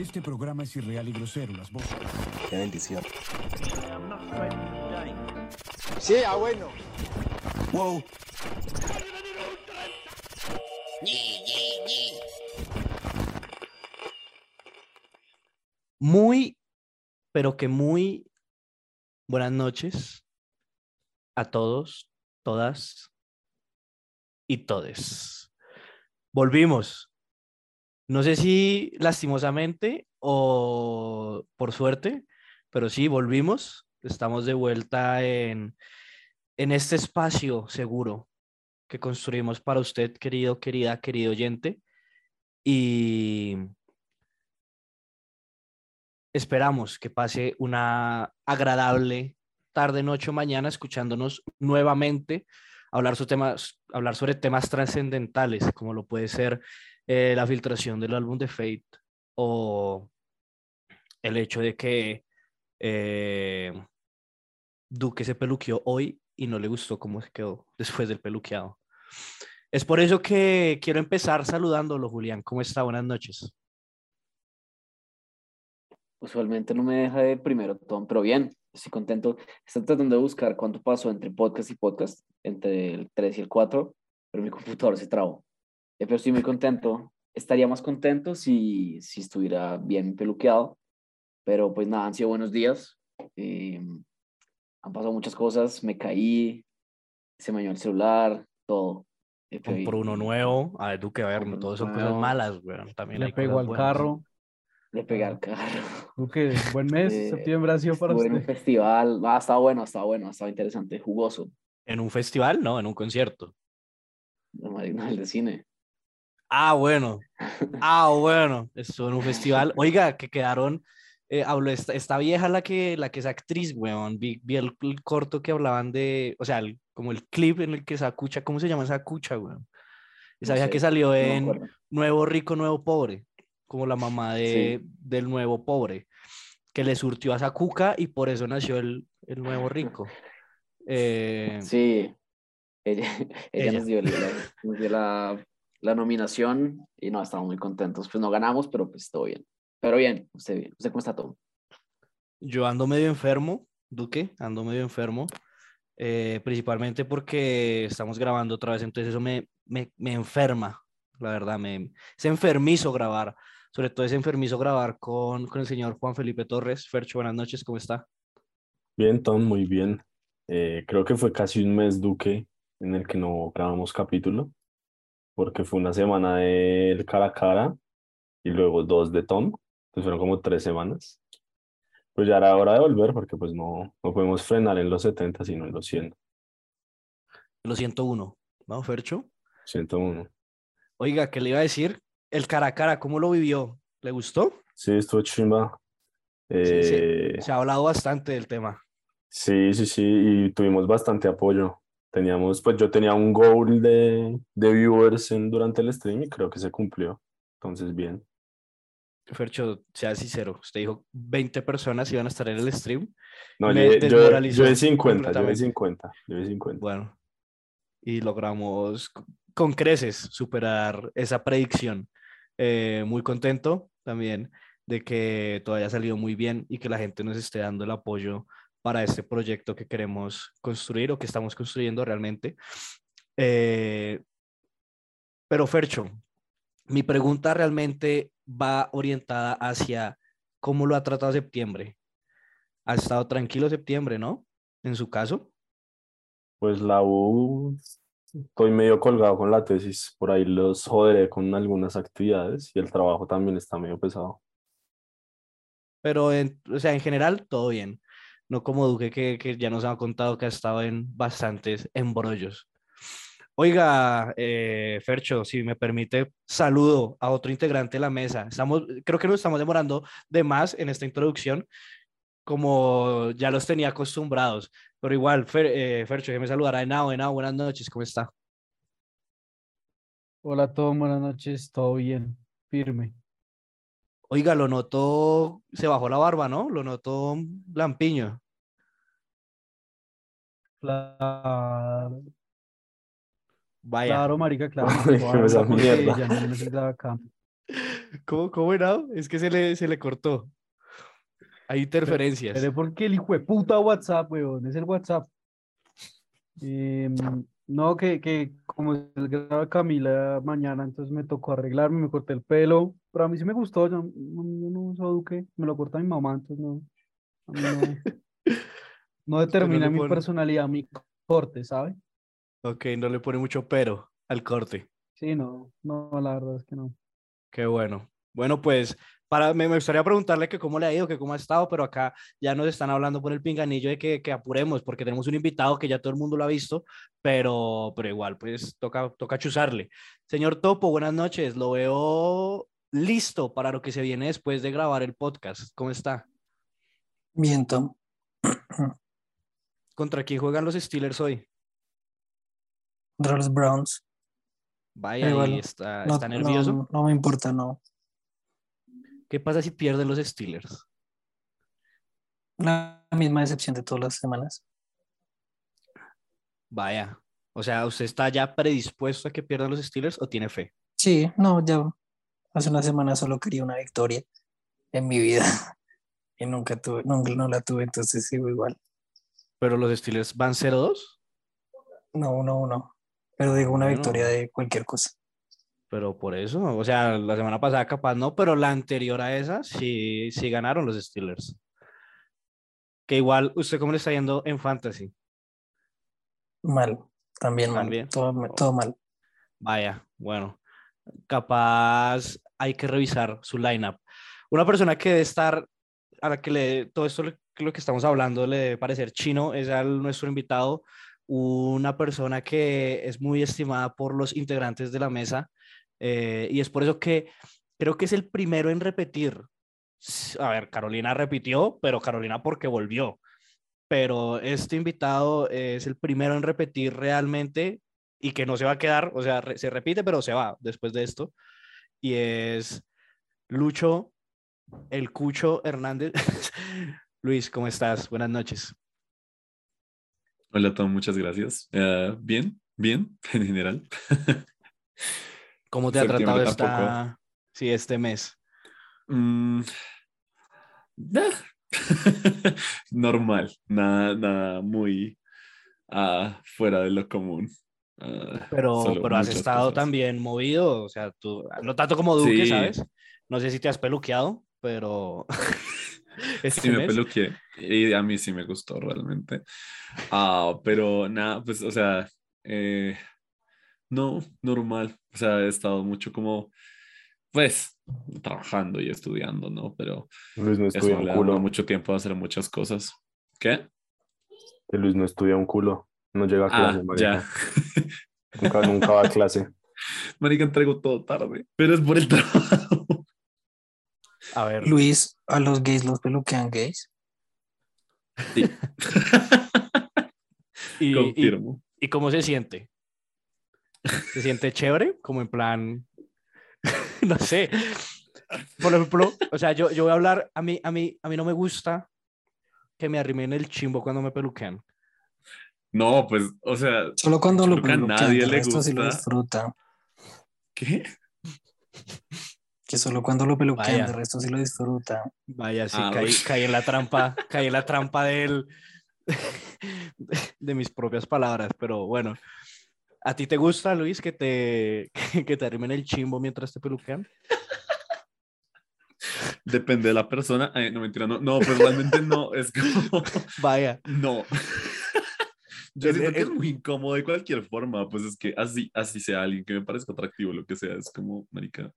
Este programa es irreal y grosero. Las voces. Qué bendición. Sí, ah, bueno. Wow. Muy, pero que muy buenas noches a todos, todas y todes. Volvimos. No sé si lastimosamente o por suerte, pero sí, volvimos. Estamos de vuelta en, en este espacio seguro que construimos para usted, querido, querida, querido oyente. Y esperamos que pase una agradable tarde, noche o mañana escuchándonos nuevamente hablar, sobre temas, hablar sobre temas trascendentales, como lo puede ser eh, la filtración del álbum de Fate o el hecho de que eh, Duque se peluqueó hoy y no le gustó cómo se quedó después del peluqueado. Es por eso que quiero empezar saludándolo, Julián. ¿Cómo está? Buenas noches. Usualmente no me deja de primero, Tom, pero bien, estoy contento. Estoy tratando de buscar cuánto pasó entre podcast y podcast, entre el 3 y el 4, pero mi computador se trabó. Eh, pero estoy muy contento. Estaría más contento si, si estuviera bien peluqueado, pero pues nada, han sido buenos días. Eh, han pasado muchas cosas, me caí, se me dañó el celular, todo. Eh, Por uno nuevo, a ver, Compró no todos uno son cosas malas, güey. También Le pegó al buenas. carro. Le pegué al carro. Duque, buen mes. Eh, Septiembre ha sido para Estuve en un usted. festival. Ah, estaba bueno, estaba bueno, estaba interesante, jugoso. ¿En un festival? No, en un concierto. La Marina del cine. Ah, bueno. Ah, bueno. Estuvo en un festival. Oiga, que quedaron. eh, habló esta, esta vieja la que, la que es actriz, weón. Vi, vi el, el corto que hablaban de. O sea, el- como el clip en el que esa cucha. ¿Cómo se llama esa cucha, weón? Esa No vieja sé, que salió en. Nuevo Rico, Nuevo Pobre. Como la mamá de, del Nuevo Pobre. Que le surtió a esa cuca y por eso nació el, el Nuevo Rico. Eh, Sí, ella, ella, Ella. nos dio, la, nos dio la, la nominación y no, estamos muy contentos. Pues no ganamos, pero pues todo bien. Pero bien, usted bien. ¿Usted cómo está todo? Yo ando medio enfermo, Duque, ando medio enfermo, eh, principalmente porque estamos grabando otra vez, entonces eso me, me, me enferma, la verdad, me, es enfermizo grabar, sobre todo es enfermizo grabar con, con el señor Juan Felipe Torres. Fercho, buenas noches, ¿cómo está? Bien, Tom, muy bien. Eh, creo que fue casi un mes, Duque, en el que no grabamos capítulo, porque fue una semana del cara a cara y luego dos de Tom, entonces fueron como tres semanas. Pues ya era hora de volver porque pues no, no podemos frenar en los 70, sino en los 100, Lo 101, ¿no, Fercho? 101. Oiga, ¿qué le iba a decir? El cara a cara, ¿cómo lo vivió? ¿Le gustó? Sí, estuvo chimba. Sí, sí. Eh, Se ha hablado bastante del tema. Sí, sí, sí, y tuvimos bastante apoyo. Teníamos, pues yo tenía un goal de, de viewers en, durante el stream y creo que se cumplió. Entonces, bien. Fercho, sea sincero, usted dijo 20 personas iban a estar en el stream. No, yo, yo, yo de 50, yo de completamente. 50, yo de 50. Bueno, y logramos con creces superar esa predicción. Eh, muy contento también de que todo haya salido muy bien y que la gente nos esté dando el apoyo para este proyecto que queremos construir o que estamos construyendo realmente. Eh, pero Fercho, mi pregunta realmente va orientada hacia cómo lo ha tratado septiembre. Ha estado tranquilo septiembre, ¿no? En su caso. Pues la U, estoy medio colgado con la tesis, por ahí los joderé con algunas actividades y el trabajo también está medio pesado. Pero, en, o sea, en general, todo bien. No como Duque, que, que ya nos ha contado que ha estado en bastantes embrollos. Oiga, eh, Fercho, si me permite, saludo a otro integrante de la mesa. Estamos, creo que nos estamos demorando de más en esta introducción, como ya los tenía acostumbrados. Pero igual, eh, Fercho, déjeme saludar a Henao. Henao, buenas noches, ¿cómo está? Hola a todos, buenas noches. Todo bien, firme. Oiga, lo noto, se bajó la barba, ¿no? Lo noto lampiño. Claro, Vaya. claro, marica, claro. Esa mierda. Ya no necesitaba. ¿Cómo, cómo era? Es que se le, se le cortó. Hay interferencias. Pero porque el hijo de puta WhatsApp, weón, es el WhatsApp. Em, no, que, que como es el de Camila mañana, entonces me tocó arreglarme, me corté el pelo, pero a mí sí me gustó, yo, no, no uso Duque, me lo corta mi mamá, entonces no, a mí no, no determina mi pone- personalidad, mi corte, ¿sabe? Ok, no le pone mucho pero al corte. Sí, no, no, la verdad es que no. Qué bueno. Bueno, pues para, me, me gustaría preguntarle que cómo le ha ido, que cómo ha estado, pero acá ya nos están hablando por el pinganillo de que, que apuremos, porque tenemos un invitado que ya todo el mundo lo ha visto, pero, pero igual, pues toca, toca chuzarle. Señor Topo, buenas noches. Lo veo listo para lo que se viene después de grabar el podcast. ¿Cómo está? Bien, Tom. ¿Contra quién juegan los Steelers hoy? Contra los Browns. Vaya, está, No, está nervioso. no, no me importa, no. ¿Qué pasa si pierden los Steelers? La misma decepción de todas las semanas. Vaya. O sea, ¿usted está ya predispuesto a que pierdan los Steelers o tiene fe? Sí, no, ya hace una semana solo quería una victoria en mi vida y nunca tuve, nunca no la tuve, entonces sigo igual. Pero los Steelers van 0-2. No, uno, uno. Pero digo una Bueno. victoria de cualquier cosa. Pero por eso, o sea, la semana pasada capaz no, pero la anterior a esa sí, sí ganaron los Steelers. Que igual, ¿usted cómo le está yendo en Fantasy? Mal, también mal. También. Todo, todo mal. Vaya, bueno, capaz hay que revisar su lineup. Una persona que debe estar, a la que le, todo esto lo, que estamos hablando le debe parecer chino, es al nuestro invitado, una persona que es muy estimada por los integrantes de la mesa, eh, y es por eso que creo que es el primero en repetir. A ver, Carolina repitió, pero Carolina porque volvió. Pero este invitado es el primero en repetir realmente y que no se va a quedar, o sea, se repite, pero se va después de esto. Y es Lucho, el Cucho Hernández. Luis, ¿cómo estás? Buenas noches. Hola Tom, muchas gracias. Eh, bien, bien, en general. ¿Cómo te ha tratado esta, sí, este mes? Mm, Normal, nada, nada muy ah, fuera de lo común. Ah, Pero, pero has estado cosas. también movido, o sea, tú, no tanto como Duque, Sí. ¿sabes? No sé si te has peluqueado, pero... este Sí, me mes- peluqué y a mí sí me gustó realmente. Ah, pero nada, pues, o sea, eh, no, normal. O sea, he estado mucho como, pues, trabajando y estudiando, ¿no? Pero Luis no estudia un le culo. mucho tiempo a hacer muchas cosas. ¿Qué? Que Luis no estudia un culo. No llega a Ah, clase, marica. ya. Nunca, nunca va a clase. Marica, entrego todo tarde, pero es por el trabajo. A ver, Luis, a los gays los peluquean gays. Sí. y, y, Confirmo. ¿y cómo se siente? ¿Se siente chévere? Como en plan, no sé. Por ejemplo, o sea, yo, yo voy a hablar, a mí, a, mí, a mí no me gusta que me arrimen el chimbo cuando me peluquean. No, pues, o sea, Solo cuando lo peluquean, nadie de le resto sí lo gusta. disfruta. ¿qué? Que solo cuando lo peluquean, Vaya. de resto sí lo disfruta. Vaya, sí, Ah, caí, caí en la trampa, caí en la trampa del, de mis propias palabras, pero bueno. ¿A ti te gusta, Luis, que te, que te arrimen el chimbo mientras te peluquean? Depende de la persona. Ay, no, mentira, no, no, pues realmente no, es como, Vaya. no. Yo siento que el- es muy incómodo de cualquier forma, pues es que así, así sea alguien que me parezca atractivo, lo que sea, es como, marica,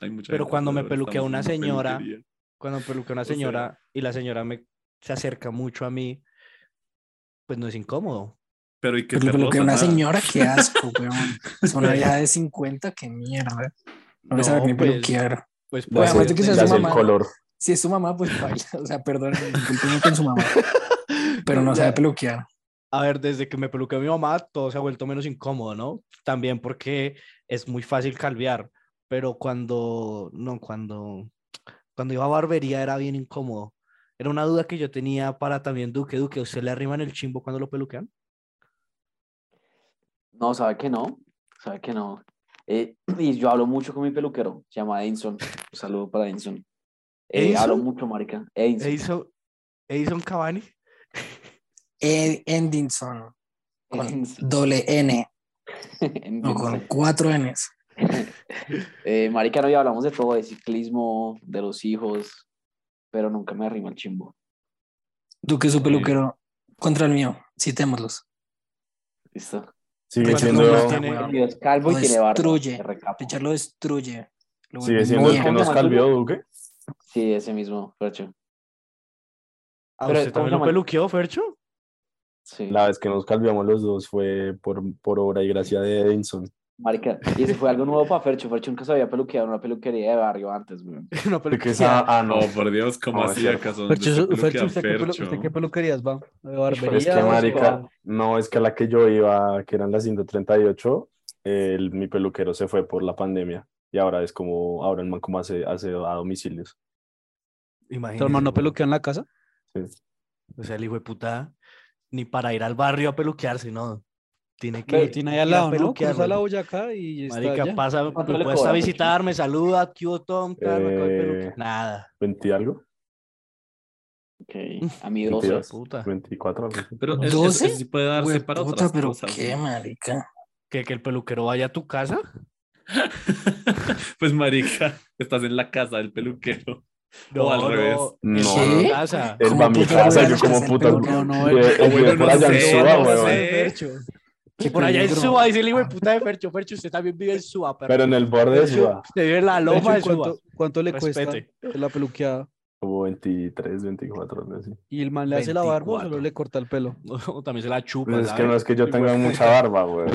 hay mucha Pero cuando me peluquea una señora, peluquería. Cuando peluqueo a una O sea- señora y la señora me se acerca mucho a mí, pues no es incómodo. Pero y que Pero te lo que una señora, qué asco, weón. Es una vieja de 50, qué mierda. No le sabe ni pues, peluquear. pues Pues, además de que sea su mamá. color. Si es su mamá, pues baila. O sea, perdón, con su mamá. Pero no sabe peluquear. A ver, desde que me peluqueó mi mamá, todo se ha vuelto menos incómodo, ¿no? También porque es muy fácil calvear, pero cuando, no, cuando, cuando iba a barbería era bien incómodo. Era una duda que yo tenía para también Duque. Duque, ¿a ¿usted le arriman el chimbo cuando lo peluquean? No, sabe que no, sabe que no. Eh, y yo hablo mucho con mi peluquero, se llama Edinson. Un saludo para Edinson. Eh, hablo mucho, marica. Edinson. Edison, Edison Cavani. Ed Endinson, con Edinson. doble N, no con cuatro Ns. Eh, marica, no, y hablamos de todo, de ciclismo, de los hijos, pero nunca me arrima el chimbo. Tú que su peluquero contra el mío, citémoslos. ¿Listo? Sigue ¿Cuántos siendo, tiene? Es calvo y tiene barba. destruye. lo destruye. Lo sigue siendo el que nos calvió, Duque. Sí, ese mismo, Fercho. ¿A Pero, usted ¿cómo también se lo peluqueó, Fercho? Sí. La vez que nos calviamos los dos fue por, por obra y gracia de Edinson. Marica, y ese fue algo nuevo para Fercho. Fercho nunca se había peluqueado en una peluquería de barrio antes, güey. no, ¿De qué peluqueó. esa- Ah, no. Por Dios, ¿cómo así acaso? ¿Dónde Fercho, se Fercho, ¿usted, qué, pelu- Fercho? ¿usted qué peluquerías va? ¿De barbería? Es que, marica, no, es que la que yo iba, que eran las 138, el, mi peluquero se fue por la pandemia y ahora es como, ahora el man como hace, hace a domicilios. ¿Tu Imagínese, hermano peluquea en la casa? O sea, el hijo de puta, ni para ir al barrio a peluquearse, no. Tiene que Ve, Lo tiene ahí al a lado, ¿no? Cruza la. Boyacá y está Marica, allá. pasa, ¿Cuánto me le puede hasta cobra, visitarme, saluda, ¿qué hubo, Tom? Eh. Nada. ¿20 algo? Ok, a mí 12. 22, puta. 24. algo. Pero eso, ¿Doce? eso sí puede darse para otras pero cosas. qué ¿no? marica. ¿Que, que el peluquero vaya a tu casa. pues marica, estás en la casa del peluquero. o al revés. No, en ¿Qué? tu casa. Él ¿Cómo va a mi a casa, a yo como puta. No, no, eh, él- eh, no no. Qué Por allá en. Suba, dice el hijo de puta de Fercho. Fercho, usted también vive en Suba, perro. Pero en el borde de Suba, Usted vive en la Fercho, loma de ¿y Suba. ¿cuánto, ¿Cuánto le Respete. cuesta la peluqueada? como 23, 24, algo así. ¿Y el man le hace la barba o solo 24. le corta el pelo? O también se la chupa, Pues es que no es que yo de tenga puta. mucha barba, weón.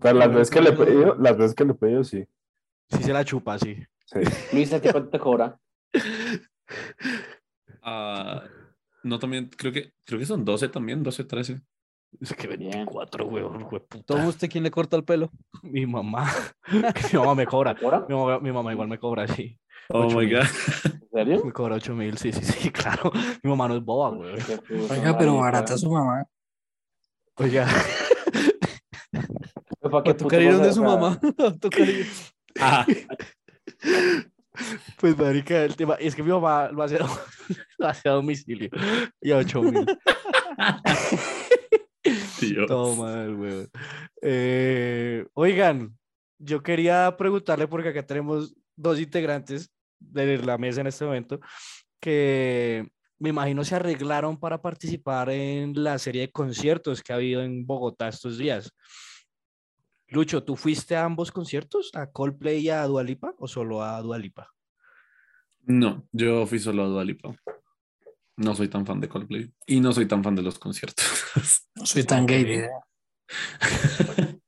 Pero las veces que le he pedido, las veces que le he pedido, sí. Sí se la chupa, sí. sí. Luis, ¿a ti cuánto te cobra? Ah, no, también, creo que, creo que son 12 también, 12, 13. Es que Bien. 24, weón, puta. ¿Toma usted quién le corta el pelo? Mi mamá. mi mamá me cobra. Mi mamá, mi mamá igual me cobra, sí. Oh my mil. god. ¿En serio? Me cobra 8 mil, sí, sí, sí, claro. Mi mamá no es boba, weón. Oiga, pero barata su mamá. Oiga, ¿Para tocar ir donde su mamá. Va a tocar ir. Ah, pues marica, el tema es que mi mamá lo hace, lo hace a domicilio y a 8 mil. Dios. Todo mal, weón. Eh, oigan, yo quería preguntarle, porque acá tenemos dos integrantes de la mesa en este momento, que me imagino se arreglaron para participar en la serie de conciertos que ha habido en Bogotá estos días. Lucho, ¿tú fuiste a ambos conciertos? ¿A Coldplay y a Dualipa o solo a Dualipa? No, yo fui solo a Dua Lipa. No soy tan fan de Coldplay y no soy tan fan de los conciertos. No soy tan gay. De-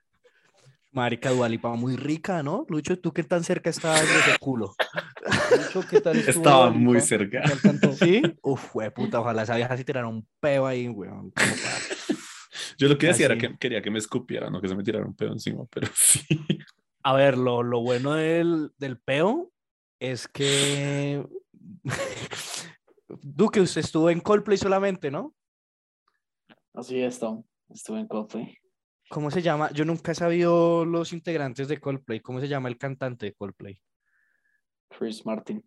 Marica Dualipa, muy rica, ¿no? Lucho, ¿tú qué tan cerca estabas de ese culo? Lucho, ¿qué tal estuvo Estaba muy cerca. ¿Sí? Uf, fue puta, ojalá esa vieja se tirara un peo ahí, para- Yo lo que decía era que quería que me escupiera, no que se me tirara un pedo encima, pero sí. A ver, lo, lo bueno del, del peo es que. Duque, usted estuvo en Coldplay solamente, ¿no? Así es, Tom. Estuve en Coldplay. ¿Cómo se llama? Yo nunca he sabido los integrantes de Coldplay. ¿Cómo se llama el cantante de Coldplay? Chris Martin.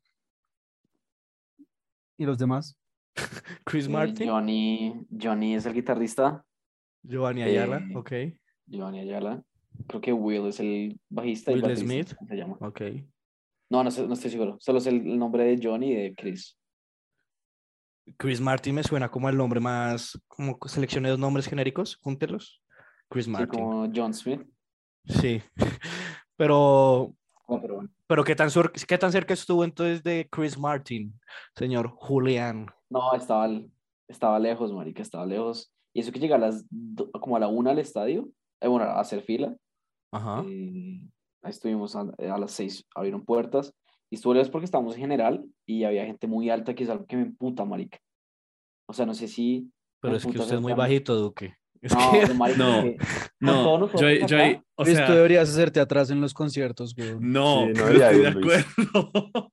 ¿Y los demás? Chris Eh, Martin, Johnny, Johnny es el guitarrista. Giovanni Ayala, eh, ok, Johnny Ayala. Creo que Will es el bajista. y Will baterista, Smith. ¿cómo Se llama. ok. No, no, no estoy seguro. Solo sé el nombre de Johnny y de Chris. Chris Martin me suena como el nombre más. Como seleccioné dos nombres genéricos, júntelos. Chris Sí, Martin. como John Smith. Sí. Pero No, pero bueno. Pero ¿qué tan, sur- qué tan cerca estuvo entonces de Chris Martin, señor Julián? No, estaba, estaba lejos, marica, estaba lejos. Y eso que llega a las, como a la una al estadio, eh, bueno, a hacer fila. Ajá. eh, ahí estuvimos a, a las seis, abrieron puertas. Y estuvo lejos porque estábamos en general y había gente muy alta que es algo que me emputa, marica. O sea, no sé si... Pero es que usted es muy bajito, Duque. Es No, que- no, marica, No, que- No, nosotros yo, ahí- yo acá, o Luis, sea, tú deberías hacerte atrás en los conciertos, güey. no, Sí, no no estoy de acuerdo.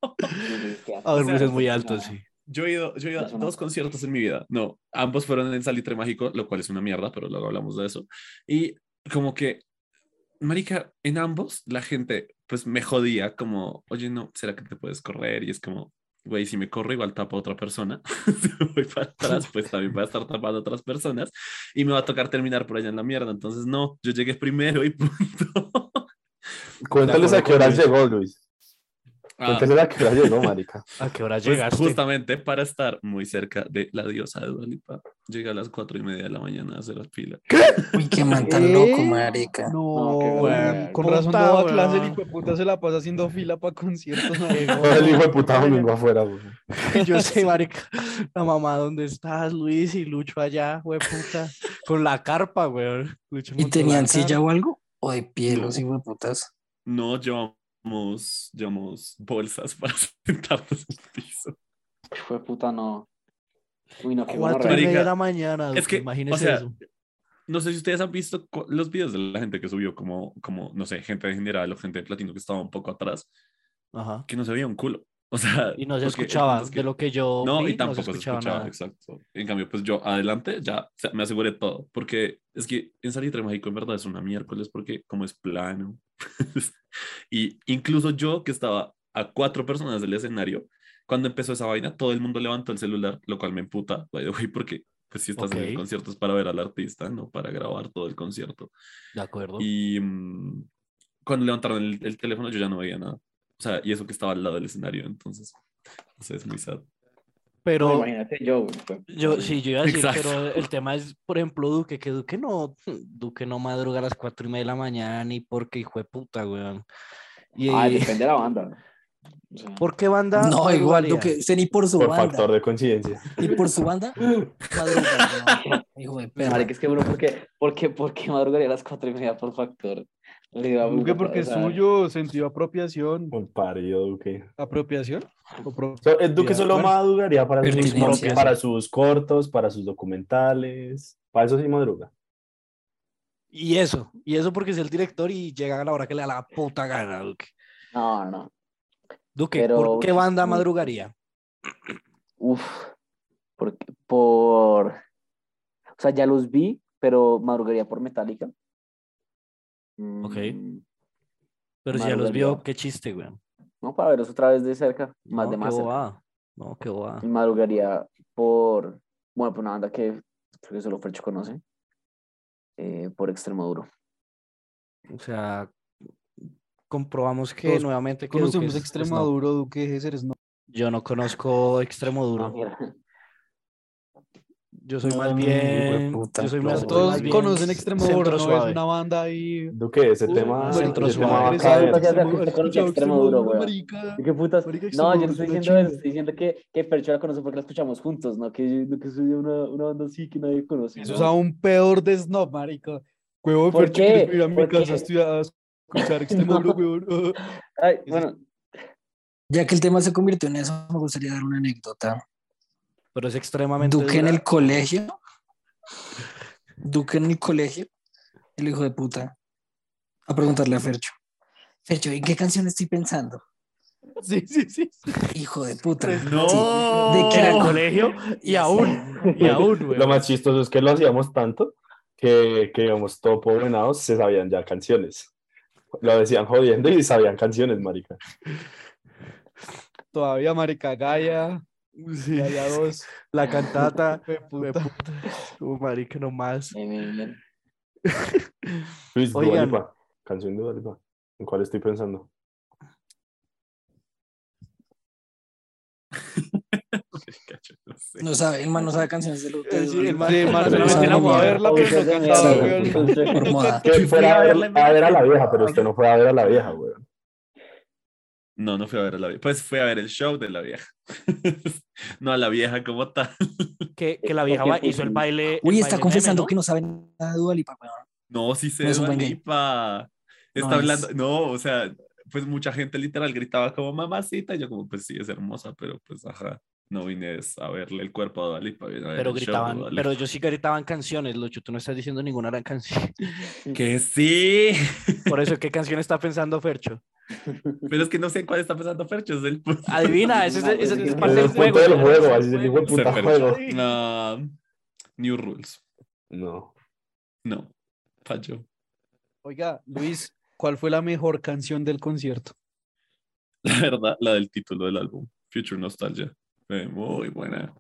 A ver, Luis es muy no, alto, no. sí. Yo he ido, yo he ido a no. dos conciertos en mi vida. No, ambos fueron en Salitre Mágico, lo cual es una mierda, pero luego hablamos de eso. Y como que marica, en ambos la gente pues me jodía como, oye, no, ¿será que te puedes correr? Y es como, güey, si me corro igual tapo a otra persona, si me voy para atrás, pues también va a estar tapando a otras personas y me va a tocar terminar por allá en la mierda. Entonces, no, yo llegué primero y punto. Cuéntales a qué hora llegó, Luis. Ah, Cuéntales a qué hora llegó, marica. ¿A qué hora pues, llegaste? justamente para estar muy cerca de la diosa de Dualipa. Llegué a las cuatro y media de la mañana a hacer la fila. Uy, qué man tan loco, marica. No, No, qué weón, con razón puta, no va a clase, el weón. hijo de puta se la pasa haciendo fila para conciertos. el hijo de puta domingo afuera, güey. Yo sé, marica. La mamá, ¿dónde estás, Luis? Y Lucho allá, güey, puta. Con la carpa, güey. Lucho ¿Y tenían silla o algo? ¿O de pie No. los putas? No llevamos, llevamos bolsas para sentarnos en el piso. Fue puta, no. Uy, no, qué Cuatro y media de la mañana. es que, o sea, eso. No sé si ustedes han visto los videos de la gente que subió, como, como, no sé, gente de general o gente de platino que estaba un poco atrás, Ajá. que no se veía un culo. O sea, Y no se escuchaba. que- De lo que yo. No, vi, y tampoco no se escuchaba, nada. exacto. En cambio, pues yo adelante ya me aseguré todo, porque es que en Salitre Mágico en verdad es una miércoles, porque como es plano, y incluso yo que estaba a cuatro personas del escenario, cuando empezó esa vaina, todo el mundo levantó el celular, lo cual me emputa, by the way, porque pues si estás en el concierto es para ver al artista, no para grabar todo el concierto. De acuerdo. Y mm, cuando levantaron el, el teléfono yo ya no veía nada. O sea, y eso que estaba al lado del escenario, entonces, no sé, es muy sad. No, Pero. imagínate yo, güey, Yo, sí, yo iba a decir, Exacto. pero el tema es, por ejemplo, Duque, que Duque no, Duque no madruga a las cuatro y media de la mañana ni porque hijo de puta, weón. Y, Ah, depende de la banda. O sea, ¿Por qué banda? No, igual? Duque, ni por su Por banda. factor de coincidencia. Ni por su banda. madruga, no, Hijo de perra. marica, es que uno, ¿por qué, por qué, por qué madrugaría a las cuatro y media por factor? Le digo a Duque, porque o es sea, suyo, sentido apropiación. Un parido, Duque. ¿Apropiación? So, el Duque Ya, solo bueno. madrugaría para sus, Pertinencia. para sus cortos, para sus documentales. Para eso sí madruga. Y eso, y eso porque es el director y llega a la hora que le da la puta gana, Duque. No, no. Duque, Pero, ¿por qué banda madrugaría? Uf, por, por, o sea, ya los vi, pero madrugaría por Metallica. Ok. Mm, Pero si ya los vio, qué chiste, weón. No, para verlos otra vez de cerca, más No, de qué más cerca. No, qué bobada. Y madrugaría por, bueno, por una banda que creo que solo Fercho conoce, eh, por Extremoduro. O sea, comprobamos que Todos nuevamente que Duque Conocemos es- es no. Duque, ese eres no. Yo no conozco Extremo Ah, Duro. mira. Yo soy más No, bien. hijueputa. Yo soy más, soy Todos más bien conocen Extremaduro, centro ¿no? Es suave. una banda ahí. Duque, ese Uy, tema, centro suave. va a Eres caer. algo que- Extremo- que ¿has conoce escuchado Extremoduro, Extremoduro, weón. marica? ¿Y qué putas? Marica, No, yo Extremoduro no estoy es diciendo eso, estoy diciendo que, que Fercho la conoce porque la escuchamos juntos, no que, no que soy una, una banda así que nadie conoce. Eso ¿no? es aún peor de snob, marica. Huevón, ¿Por Fercho, qué? ¿quieres venir a mi ¿Por casa a escuchar Extremoduro, huevón? Ay, bueno, Ya que el tema se convirtió en eso, me gustaría dar una anécdota. Pero es extremadamente. Duque en el colegio. Duque en el colegio. El hijo de puta. A preguntarle a Fercho. Fercho, ¿en qué canción estoy pensando? Sí, sí, sí. Hijo de puta. No. Sí. ¿De En el qué? colegio y aún. Y aún, güey. Lo más chistoso es que lo hacíamos tanto que, que digamos, topo venados se sabían ya canciones. Lo decían jodiendo y sabían canciones, marica. Todavía Marica Gaia, Sí. Gaia 2. La cantata. Güey, puta. puta. Como marica nomás. Luis, Dua Oigan. Lipa. Canción de Dua Lipa. ¿En cuál estoy pensando? No. No sabe, el man no sabe canciones de los Eh, sí, el man- de- el man la fue a verla, pero no Esa cantaba, weón. Que fue a ver, a ver a la vieja, pero usted no fue a ver a la vieja, weón. No, no fui a ver a la vieja. Pues fui a ver el show de la vieja. no a la vieja como tal. Que, que la vieja ba- hizo el pues, baile. el Uy, está baile confesando meme, que no sabe nada de Dua Lipa, weón. No, sí se No es Dua. Lipa. Está No es. hablando. No, o sea, pues mucha gente literal gritaba como mamacita. Y yo, como, pues sí, es hermosa, pero pues ajá. No vine a verle el cuerpo a Dua Lipa, vine a ver Pero gritaban, Dua pero ellos sí gritaban canciones, Lucho. Tú no estás diciendo ninguna gran canción. Que sí. Por eso, ¿qué canción está pensando Fercho? pero es que no sé en cuál está pensando Fercho. Es el. Adivina, ese es, ese es parte del el juego. del juego, así puta. No. New Rules. No. No. Falló. Oiga, Luis, ¿cuál fue la mejor canción del concierto? La verdad, la del título del álbum, Future Nostalgia. Fue muy buena.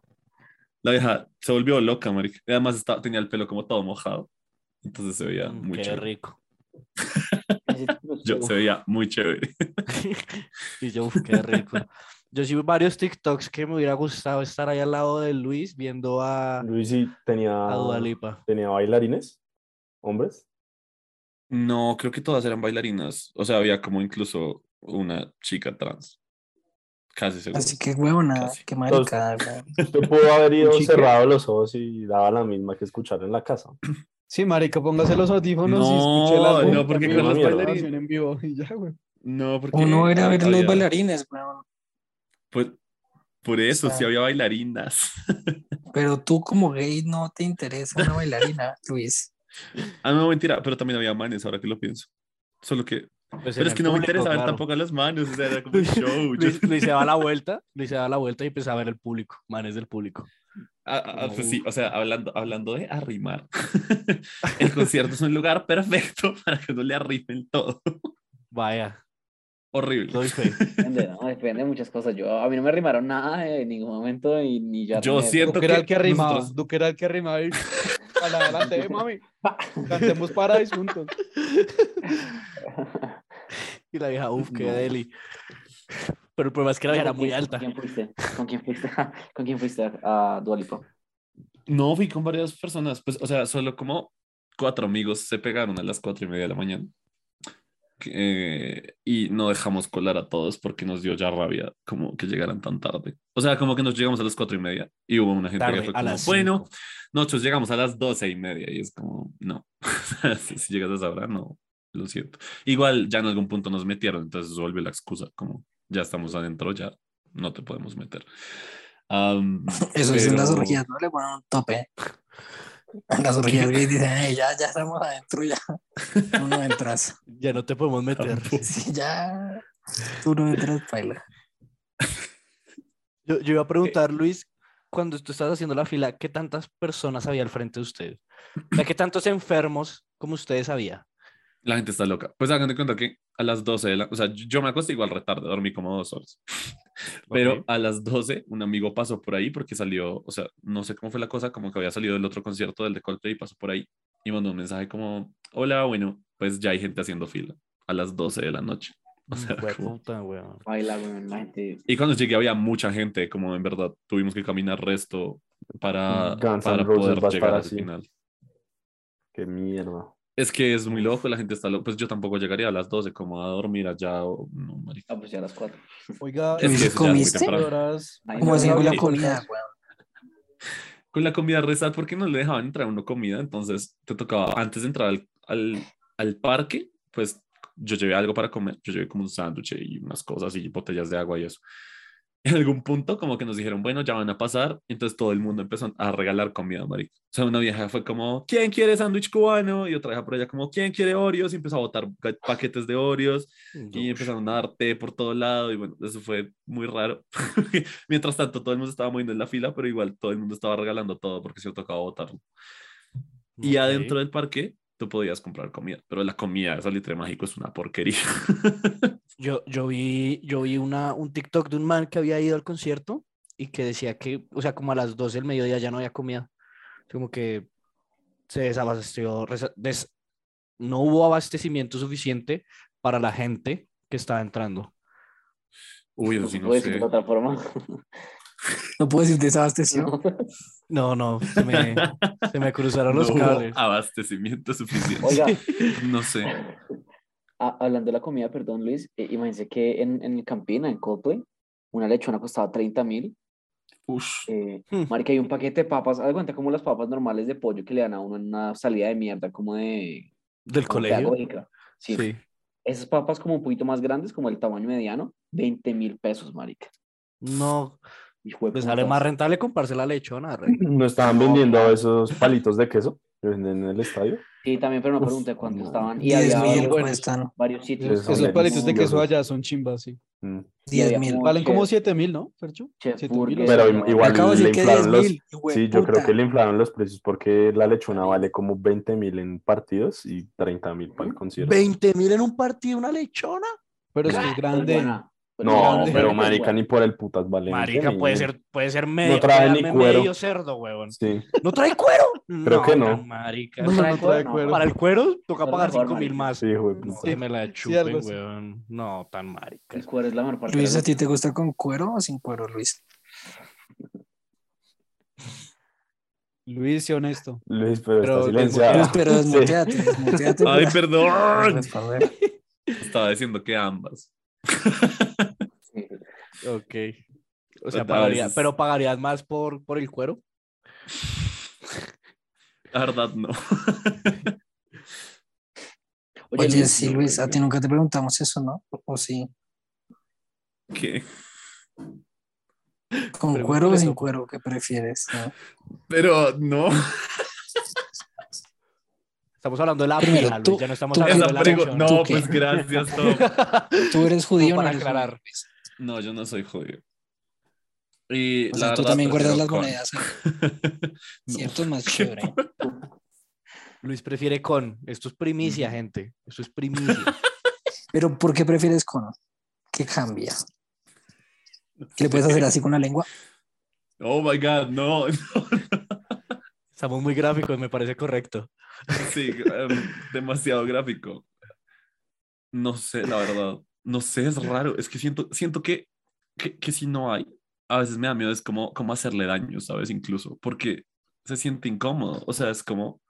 La vieja se volvió loca, marica. Y Además estaba, tenía el pelo como todo mojado. Entonces se veía Mm, muy Qué chévere. rico. Yo, se veía muy chévere. y yo, uf, qué rico. Yo sí vi varios TikToks que me hubiera gustado estar ahí al lado de Luis viendo a, Luis sí tenía, a Dua Lipa. tenía bailarines, hombres. No, creo que todas eran bailarinas. O sea, había como incluso una chica trans. Casi seguro. Así que, huevona, qué maricada, weón. Usted pudo haber ido cerrado los ojos y daba la misma que escuchar en la casa. Sí, marica, póngase los audífonos y No, escuche el álbum no, porque con los la bailarines- en vivo y ya, güey. No, porque. Uno era ver los bailarines, weón. Pues, por eso, O sea- sí había bailarinas. Pero tú como gay no te interesa una bailarina, Luis. ah, no, mentira, pero también había manes, ahora que lo pienso. Solo que. Pues Pero es que no me público, interesa ver claro. tampoco a las manos, o sea, era como un show. Luis, Luis se da la vuelta, Luis se da la vuelta y empieza a ver el público, manes del público. Ah, ah, pues sí, o sea, hablando, hablando de arrimar, el concierto es un lugar perfecto para que no le arrimen todo. Vaya, Horrible. fe. Depende, ¿no? Depende de muchas cosas. Yo, a mí no me rimaron nada en ningún momento y ni ya. Yo me- siento Duque era que el que arrimaba, nosotros- Duque era el que arrimaba y a la adelante, eh, mami, cantemos para juntos. Y la vieja, uff, qué No. deli. Pero el problema es que la vieja era ¿Con muy alta. ¿Con quién fuiste? ¿Con quién fuiste? ¿Con quién fuiste a Dua Lipa? No, fui con varias personas, pues, o sea, solo como cuatro amigos se pegaron a las cuatro y media de la mañana. Eh, y no dejamos colar a todos porque nos dio ya rabia como que llegaran tan tarde. O sea, como que nos llegamos a las cuatro y media y hubo una gente Tarde, que fue como, bueno, cinco. nosotros llegamos a las doce y media y es como, no, si, si llegas a esa hora, no, lo siento. Igual ya en algún punto nos metieron, entonces se volvió la excusa, como ya estamos adentro, ya no te podemos meter. Am, Eso es en las pero- orgías, no le ponen un tope. En las orgías gays dicen, "Ey, ya, ya estamos adentro, ya. Tú no entras. Ya no te podemos meter. Tampoco. Sí, ya. Tú no entras, paila. Yo, yo iba a preguntar, Luis, cuando tú estabas haciendo la fila, ¿qué tantas personas había al frente de usted? O sea, ¿qué tantos enfermos como ustedes había? La gente está loca. Pues hagan de cuenta que a las 12 de la... O sea, yo me acosté igual retarde, dormí como dos horas. Pero Ok. a las 12 un amigo pasó por ahí porque salió, o sea, no sé cómo fue la cosa, como que había salido del otro concierto del de Coldplay y pasó por ahí y mandó un mensaje como, hola, bueno, pues ya hay gente haciendo fila a las 12 de la noche. O sea, como- puta, weón. Baila, weón, la gente. Y cuando llegué había mucha gente, como en verdad tuvimos que caminar resto para, Guns para poder llegar al así. final. Qué mierda. Es que es muy loco, la gente está loca. Pues yo tampoco llegaría a las 12 como a dormir allá o no, marica. Ah, pues ya a las cuatro. Oiga, Es que ¿comiste? temprano. horas, Ay, ¿Cómo no, así con la comida? Con la comida resal, porque no le dejaban entrar a uno comida, entonces te tocaba, antes de entrar al, al, al parque, pues yo llevé algo para comer, yo llevé como un sándwich y unas cosas y botellas de agua y eso. En algún punto como que nos dijeron, bueno, ya van a pasar, y entonces todo el mundo empezó a regalar comida, marico. O sea, una vieja fue como, ¿quién quiere sándwich cubano? Y otra vieja por allá como, ¿quién quiere Oreos? Y empezó a botar paquetes de Oreos y empezaron a dar té por todo lado y bueno, eso fue muy raro. Mientras tanto, todo el mundo estaba moviendo en la fila, pero igual todo el mundo estaba regalando todo porque se tocaba botarlo. Y Ok. adentro del parque tú podías comprar comida, pero la comida de Salitre Mágico es una porquería. Yo, yo vi, yo vi una, un TikTok de un man que había ido al concierto y que decía que, o sea, como a las 12 del mediodía ya no había comida. Como que se desabasteció, des- no hubo abastecimiento suficiente para la gente que estaba entrando. Uy, eso sí no decir de sé. otra forma. No puedo decir desabasteció. No, no, se me, se me cruzaron los No hubo cables. abastecimiento suficiente. Oiga, No sé. a- hablando de la comida, perdón, Luis, eh, imagínense que en, en el Campina, en Coldplay, una lechona costaba 30 mil. Ush. Eh, Hmm. marica, hay un paquete de papas, haz cuenta como las papas normales de pollo que le dan a uno en una salida de mierda, como de Del como colegio. Sí. Sí. Esas papas como un poquito más grandes, como el tamaño mediano, 20 mil pesos, marica. No, Hijo de pues sale más rentable comprarse la lechona. re. ¿No estaban No, vendiendo claro. esos palitos de queso? ¿Lo venden en el estadio? Sí, también, pero no pregunté cuánto no. estaban. Y 10 había mil varios, cuestan. varios sitios. Esos Esos palitos de queso allá son chimbas, sí. Mm. 10 había mil. Valen como chef- 7 mil, ¿no, Fercho? Chef 7 mil. Pero no, igual Acabo le decir que 10 inflaron los... mil. Sí, yo creo que le inflaron los precios porque la lechona vale como 20 mil en partidos y 30 mil para el concierto. 20 mil en un partido, una lechona. Pero es que grande. buena, No, grande, pero marica, ni por el putas vale. Marica, 20.000. puede ser, puede ser medio, trae puede ni cuero. medio cerdo, huevón. Sí, ¿No trae cuero? Creo que no. Marica. No, ¿Trae no cuero? trae No, cuero. Para el cuero toca Pero pagar mejor, 5 mil más. sí, No, puta. Que me la Sí, chupen, así. weón. No, tan marica. El cuero es la mejor parte. Luis, ¿a ti te gusta con cuero o sin cuero, Luis? Luis, sé honesto. Luis, pero, Pero está silenciado. Luis, pero Sí. desmuteate, desmuteate. Ay, perdón. Estaba diciendo que ambas. Ok. O sea, pagaría, pero pagarías más por, por el cuero. La verdad, no. Oye, Luis, sí, Luis, a ti nunca te preguntamos eso, ¿no? ¿O sí? ¿Qué? ¿Con cuero o sin cuero? ¿Qué prefieres? no? Pero no. Estamos hablando de la Primero, pija, Luis, ya no estamos hablando de la no, pues gracias, Tom. ¿Tú eres judío no para eres aclarar. Luis? No, yo no soy judío. Y O la sea, tú verdad, también guardas las con. monedas. No. Cierto, es más chévere. Luis prefiere con. Esto es primicia, gente. Esto es primicia. Pero ¿por qué prefieres con? ¿Qué cambia? ¿Qué le puedes hacer así con la lengua? Oh my God, no. Estamos muy gráficos, me parece correcto. Sí, em, demasiado gráfico. No sé, la verdad. No sé, es raro. Es que siento, siento que, que, que si no hay, a veces me da miedo, es como, como hacerle daño, ¿sabes? Incluso, porque se siente incómodo. O sea, es como,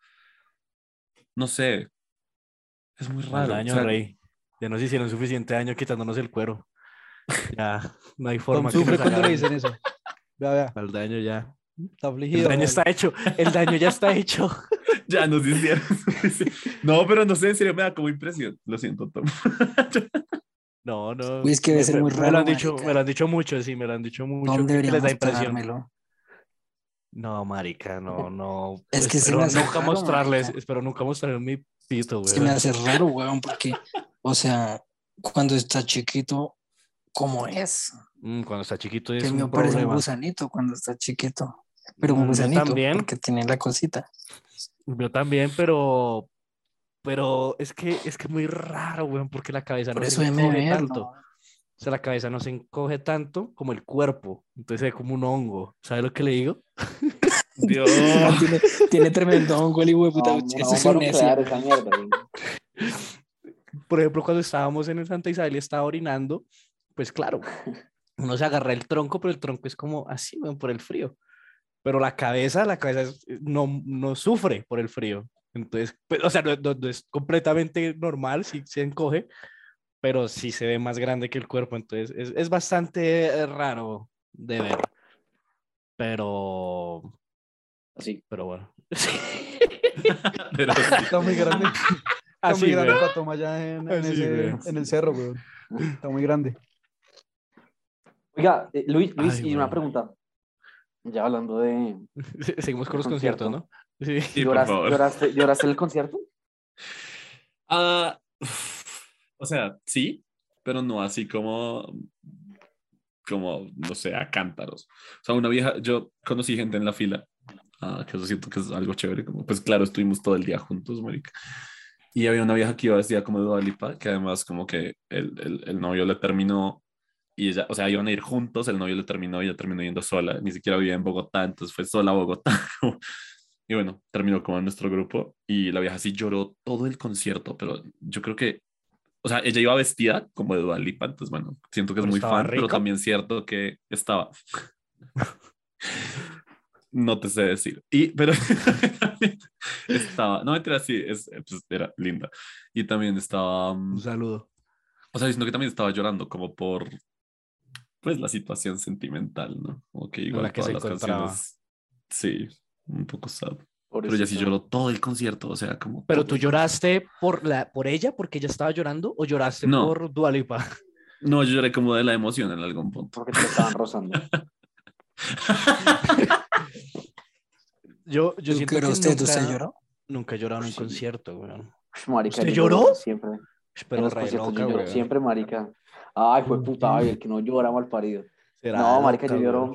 no sé. Es muy raro. daño, o sea, rey. Ya nos hicieron suficiente daño quitándonos el cuero. Ya, no hay forma Tom que sufre nos cuando le dicen eso. Vea, vea. Al daño ya. Está El afligido. daño vale. está hecho. El daño ya está hecho. Ya nos hicieron. No, pero no sé, en serio me da como impresión. Lo siento, Tom. No, no. Uy, es que debe me- ser me- muy Me lo raro, han dicho, me lo han dicho mucho, sí, me lo han dicho mucho. ¿Dónde que les da impresión. No, marica, no, no. Es que se me hace nunca raro, mostrarles, marica. espero nunca mostrarles mi pito, Se güey. me hace raro, weón, porque, o sea, cuando está chiquito, ¿cómo es? Mm, cuando está chiquito Que es mío un parece un problema. gusanito cuando está chiquito. Pero Mm, un yo gusanito, también. porque tiene la cosita. Yo también, pero pero es que es que es muy raro, güey, porque la cabeza Por no eso se encoge verlo. tanto. O sea, la cabeza no se encoge tanto como el cuerpo. Entonces se ve como un hongo. ¿Sabes lo que le digo? Dios. tiene, tiene tremendo hongo el hijo de puta. No, Ese no, es nuclear esa mierda. Por ejemplo, cuando estábamos en el Santa Isabel y estaba orinando, pues claro, uno se agarra el tronco, pero el tronco es como así, güey, por el frío. Pero la cabeza, la cabeza es- no, no sufre por el frío. Entonces, pues, o sea, no, no- no es completamente normal, sí se encoge, pero sí se ve más grande que el cuerpo. Entonces, es, es bastante raro de ver. Pero, Así. pero bueno. Pero sí. Está muy grande. Está Así, muy grande para tomar allá en, en Así, ese- en el cerro, weón. Está muy grande. Oiga, eh, Luis, Luis, Ay, y una pregunta. Ya hablando de. Seguimos con los El conciertos, concierto. ¿no? Sí. Sí, por ¿Lloraste, favor. lloraste, lloraste el concierto? Ah, o sea, sí, pero no así como, como, no sé, a cántaros. O sea, una vieja, yo conocí gente en la fila, ah, que eso siento que es algo chévere, como, pues claro, estuvimos todo el día juntos, marica. Y había una vieja que iba vestida como de Dua Lipa, que además como que el, el, el novio le terminó y ella, o sea, iban a ir juntos, el novio le terminó y ella terminó yendo sola, ni siquiera vivía en Bogotá, entonces fue sola a Bogotá. Y bueno, terminó como en nuestro grupo y la vieja sí lloró todo el concierto, pero yo creo que, o sea, ella iba vestida como de Dua Lipa, entonces bueno, siento que es ¿Pero muy fan, pero también cierto que estaba. no te sé decir. Y, pero estaba, no mentira, sí, es, pues, era linda. Y también estaba, mm, Un saludo. o sea, sino que también estaba llorando como por, pues, la situación sentimental, ¿no? Como que igual la que se todas las encontraba. canciones, sí, un poco sad. Por Pero ella sí lloró todo el concierto, o sea, como... ¿Pero todo tú el- lloraste por, la, por ella, porque ella estaba llorando, o lloraste No. por Dualipa? No, yo lloré como de la emoción en algún punto. Porque te estaban rozando. Yo, yo ¿Tú siento que usted? nunca- ¿Usted lloró? Nunca he llorado en un Sí. concierto. Ush, marica, ¿Usted yo lloro lloró? Siempre. En Pero los re conciertos loca, yo lloro siempre, marica. Ay, fue puta, ay, el que no llora mal parido. Será No, marica, loca, yo lloro.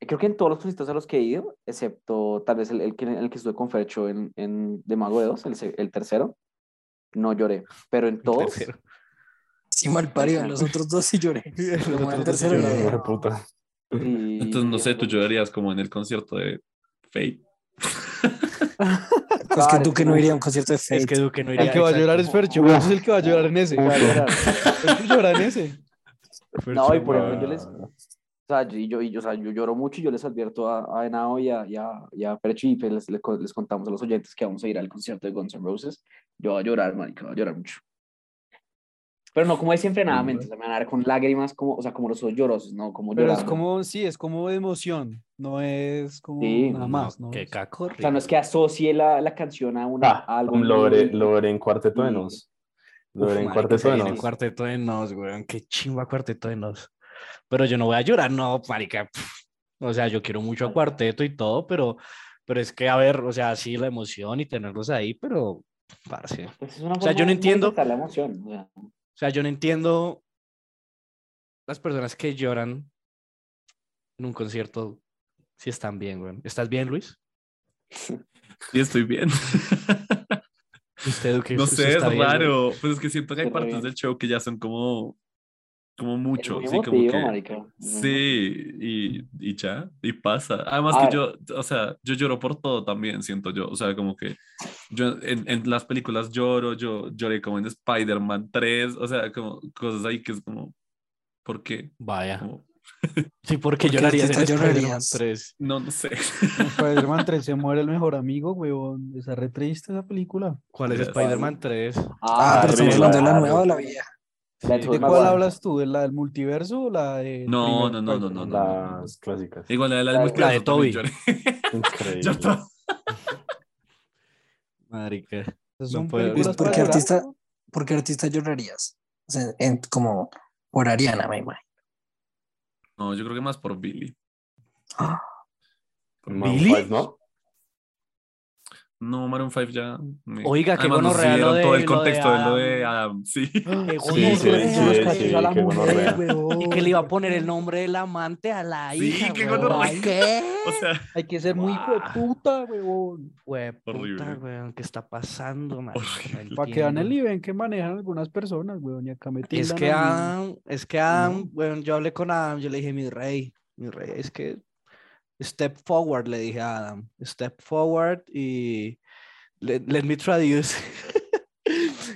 Creo que en todos los conciertos a los que he ido, excepto tal vez el, el que, el que estuve con Fercho en, en de Mago de Dos, el, el tercero, no lloré. Pero en todos. Sí, mal parido. En los otros dos sí lloré. Como en el tercero lloré. no. Puta. y- Entonces, no sé, tú llorarías como en el concierto de Fate. Pues que Claro, tú que es no iría a un concierto de Fate. Es que Duque no iría. El que va a llorar es. Fercho, es el que va a llorar en ese. Voy a llorar. Fercho llora en ese. No, y por ejemplo, yo les, o sea, yo, y yo, y yo, o sea, yo lloro mucho y yo les advierto a, a Henao y a, y a, y a Fercho y pues les, les, les contamos a los oyentes que vamos a ir al concierto de Guns N' Roses. Yo voy a llorar, marica, voy a llorar mucho. Pero no como desenfrenadamente, o sea, me van a dar con lágrimas, como, o sea, como los ojos llorosos, no como Pero es llorando. como, sí, es como emoción, no es como Sí, nada más, ¿no? Qué caco. O sea, no es que asocie la, la canción a, una, Ah, a algo. lo veré, muy- lo veré en Cuarteto de Nos. Lo veré en Cuarteto de Nos. Cuarteto de Nos, weón. Qué chimba Cuarteto de Nos. Pero yo no voy a llorar, no, marica. O sea, yo quiero mucho a Cuarteto y todo, pero, pero es que, a ver, o sea, sí, la emoción y tenerlos ahí, pero, parce. Pues es una O sea, yo no entiendo- la emoción. o sea, O sea, yo no entiendo las personas que lloran en un concierto si están bien, weón. ¿Estás bien, Luis? Sí, estoy bien. ¿Usted, Duque, No sé, es bien, raro. Pues es que siento que hay partes bien. del show que ya son como, como mucho. Sí, como emotivo, que. marica. Sí, y, y ya, y pasa. Además A que ver. yo, o sea, yo lloro por todo también, siento yo. O sea, como que yo en, en las películas lloro, yo lloré como en Spider-Man 3, o sea, como cosas ahí que es como, ¿por qué? Vaya. Como, Sí, porque ¿Por llorarías en Spider-Man llorarías? 3. no, no sé. En Spider-Man 3 se muere el mejor amigo, weón. Esa re triste esa película. ¿Cuál es. Spider-Man 3? Ah, pero estamos hablando de la ah, nueva o la vieja. De ¿De Tobey cuál Maguire. hablas tú? ¿De la del multiverso o la de No, no, no, no, no, no. Las clásicas. Igual la de la La del de- multiverso la de Toby. Increíble. Marica. ¿Por qué artista, por qué artista llorarías? O sea, en- como por Ariana, me imagino. No, yo creo que más por Billy. Maroon ¿Billy? ¿no? No, Maroon 5 ya. me- Oiga, qué gonorrea lo dieron todo el contexto de lo de Adam. Sí. Qué Sí, sí, sí, sí, qué. Y que le iba a poner el nombre del amante a la Sí, hija. qué weón. gonorrea. ¿Qué? O sea, Hay que ser muy hijo de puta, weón. Puta, Horrible. weón. ¿Qué está pasando. No Para que vean el nivel que manejan algunas personas, weón. Y acá me Es que. Adam, es que Adam, bueno, yo hablé con Adam, yo le dije, mi rey, mi rey, es que step forward, le dije a Adam, step forward y let, let me traduce.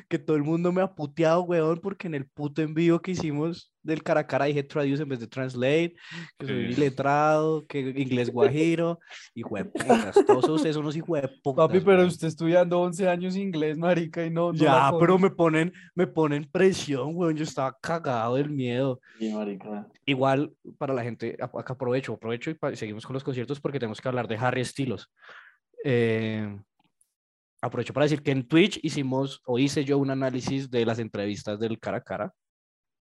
Que todo el mundo me ha puteado, weón, porque en el puto envío que hicimos del cara a cara dije traduce en vez de translate, que soy Sí. iletrado, que inglés guajiro, y putas, todos ustedes son unos hijos de putas. Papi, pero weón. usted estudiando 11 años inglés, marica, y no. no Ya, pero me ponen, me ponen presión, weón, yo estaba cagado del miedo. Sí, marica. Igual para la gente, acá aprovecho, aprovecho y seguimos con los conciertos porque tenemos que hablar de Harry Styles. Eh, aprovecho para decir que en Twitch hicimos o hice yo un análisis de las entrevistas del cara a cara.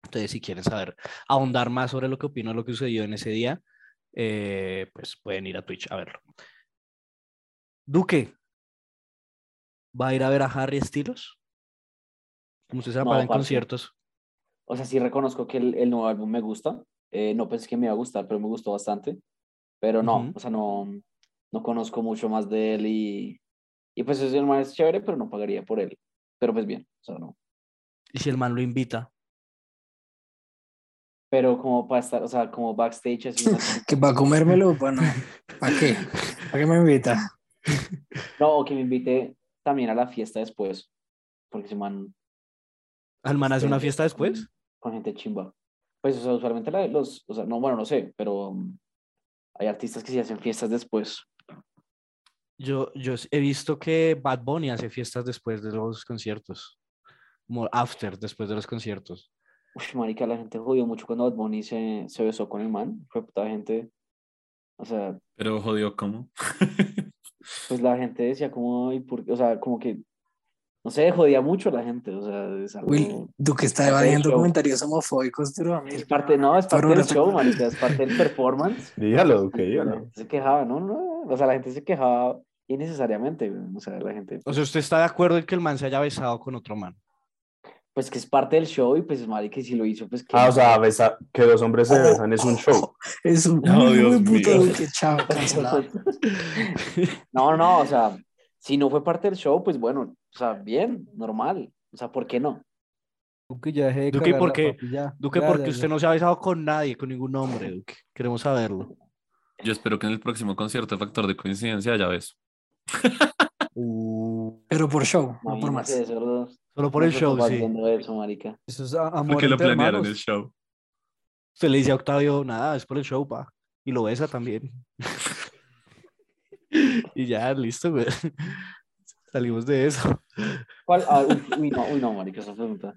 Entonces, si quieren saber, ahondar más sobre lo que opino de lo que sucedió en ese día, eh, pues pueden ir a Twitch a verlo. Duque, ¿va a ir a ver a Harry Styles? Como usted se va a No, en conciertos. O sea, sí reconozco que el, el nuevo álbum me gusta. Eh, no pensé que me iba a gustar, pero me gustó bastante. Pero no, Ujú. o sea, no, no conozco mucho más de él y, y pues es el más chévere, pero no pagaría por él. Pero pues bien, o sea, no. Y si el man lo invita. Pero como para estar, o sea, como backstage así. Que para comérmelo, bueno, ¿para qué? ¿Para qué me invita? no, o que me invite también a la fiesta después. Porque se man ¿Al man hace una fiesta después? con, con gente chimba. Pues, o sea, usualmente la- los, o sea, no, bueno, no sé, pero um, hay artistas que sí hacen fiestas después. Yo, yo he visto que Bad Bunny hace fiestas después de los conciertos. Como after, después de los conciertos. Uy, marica, la gente jodió mucho cuando Bad Bunny se, se besó con el man. Fue puta gente. O sea, pero jodió, ¿cómo? pues la gente decía como, ¿y por qué? O sea, como que, no sé, jodía mucho la gente. O sea, es algo. Will, tú que estás parte del evadiendo show. comentarios homofóbicos, pero a mí. Es parte, no, es parte del show, marica, es parte del performance. Dígalo, La dígalo. se quejaba, no, no, o sea, la gente se quejaba Innecesariamente, güey, o sea, la gente, O sea, ¿usted está de acuerdo en que el man se haya besado con otro man? pues que es parte del show y pues marica, si lo hizo, pues que Ah, o sea, besa- que dos hombres se besan es un show. Es un Oh, muy Dios mío. Duque, chao, cancelado. No, no, o sea, si no fue parte del show, pues bueno, o sea, bien, normal. O sea, ¿por qué no? Duque, ya dejé de Duque, cagarla, ¿por qué? papi, ya, Duque, ya, porque ya, usted no se ha besado con nadie, con ningún hombre, Duque. Queremos saberlo. Yo espero que en el próximo concierto de Factor de Coincidencia haya beso. Pero por show, no por más. Solo por el show, sí. eso, es amor Porque lo planearon el show. Usted le dice a Octavio, nada, es por el show, pa. Y lo besa también. y ya, listo, güey. Salimos de eso. ¿Cuál? Ah, uy, uy, no, uy, no, marica, esa pregunta.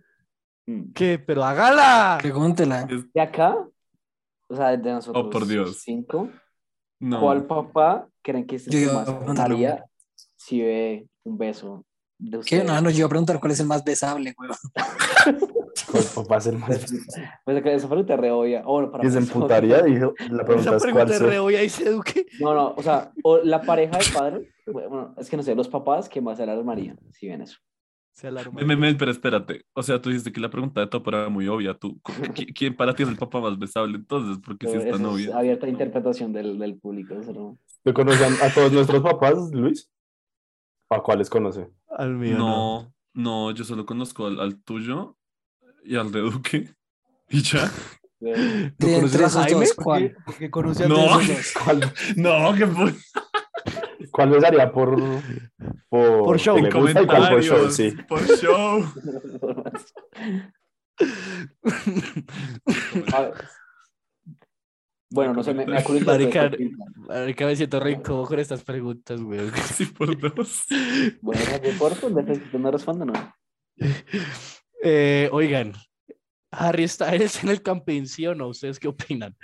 Mm. ¿Qué? ¡Pero hágala! Pregúntela. De acá, o sea, de nosotros Oh, por Dios. cinco, No. ¿cuál papá creen que es el Yo que más a preguntar lo daría si ve un beso de ¿Qué? No, no, yo iba a preguntar cuál es el más besable, güey. Con el papá es el más Pues que esa pregunta es re obvia. O bueno, para Y se emputaría, dijo. La pregunta Esa es pregunta cuál es se- re obvia, dice Duque. No, no, o sea, o la pareja de padre, bueno, es que no sé, los papás que más se alarmarían si ven eso. Se alarma. Me- me- pero espérate. O sea, tú dijiste que la pregunta de Topo era muy obvia. ¿Tú, ¿qui- ¿Quién para ti es el papá más besable entonces? Porque si Pero está eso es novia. abierta interpretación del, del público. eso no- ¿Te conocen a todos nuestros papás, Luis? ¿A cuáles conoce? Al mío no. No, no, yo solo conozco al, al tuyo y al de Duque. Y ya. ¿Tú De conoces a Jaime? ¿cuál? porque conoce a No. todos los- ¿Cuál, No, que fue cuál besaría por, por, Por show. en cuál por show? comentarios. Sí. Por show. A ver. Bueno, no sé, me, me acuerdo Marica, Marica, me siento incómodo con estas preguntas, güey. Sí, por dos. Bueno, ¿qué corto? ¿De no respondo, no? Eh, oigan, Harry Styles en el campín, ¿sí o no? ¿Ustedes qué opinan?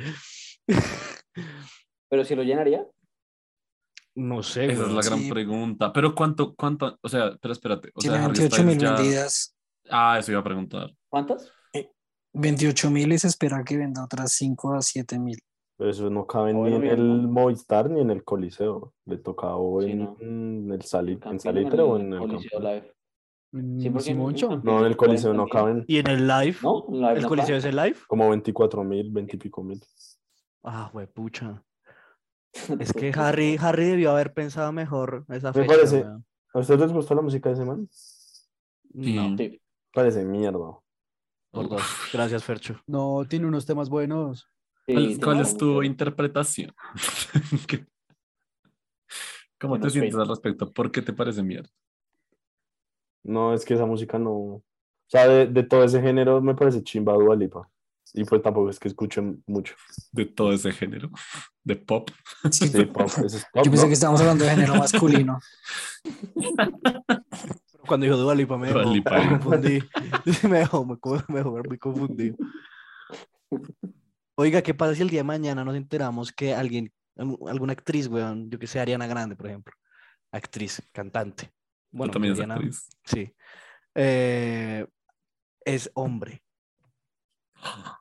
Pero si lo llenaría, No sé, Esa es la gran Sí. pregunta. Pero cuánto, cuánto, o sea, pero espérate. O Tiene sea, Harry 28 mil ya- vendidas. Ah, eso iba a preguntar. ¿cuántas? 28 mil y se espera que venda otras 5 a 7 mil. Pero eso no cabe Ah, ni en bien, el. Movistar ni en el Coliseo. Le o Sí, en, no. en el Sali- en Salitre o en el Coliseo. Live. Sí, porque en. Campín No, en el Coliseo no caben ¿Y en el live? ¿No? ¿El no coliseo es el live? como 24 mil, 20 y pico mil. Ah, güey, pucha. Es que Harry, Harry debió haber pensado mejor esa Me fecha. parece- weón. ¿A ustedes les gustó la música de ese man? No, Sí. Parece mierda. por dos. Gracias, Fercho. No, tiene unos temas buenos. ¿Cuál, es tu interpretación? ¿Qué- ¿Cómo te sientes al respecto? ¿Por qué te parece mierda? No, es que esa música no. O sea, de, de todo ese género me parece chimba Dua Lipa. Y pues tampoco es que escuche mucho. De todo ese género. De pop. Sí, Sí, pop, eso es pop, yo pensé ¿no? que estábamos hablando de género masculino. Cuando dijo Dua Lipa me Dua dejó, Lipa. me confundí. me dejó, me, me dejó muy confundido. Oiga, ¿qué pasa si el día de mañana nos enteramos que alguien, algu- alguna actriz, weón, yo que sé, Ariana Grande, por ejemplo, actriz, cantante, bueno, también es actriz. sí, eh, es hombre.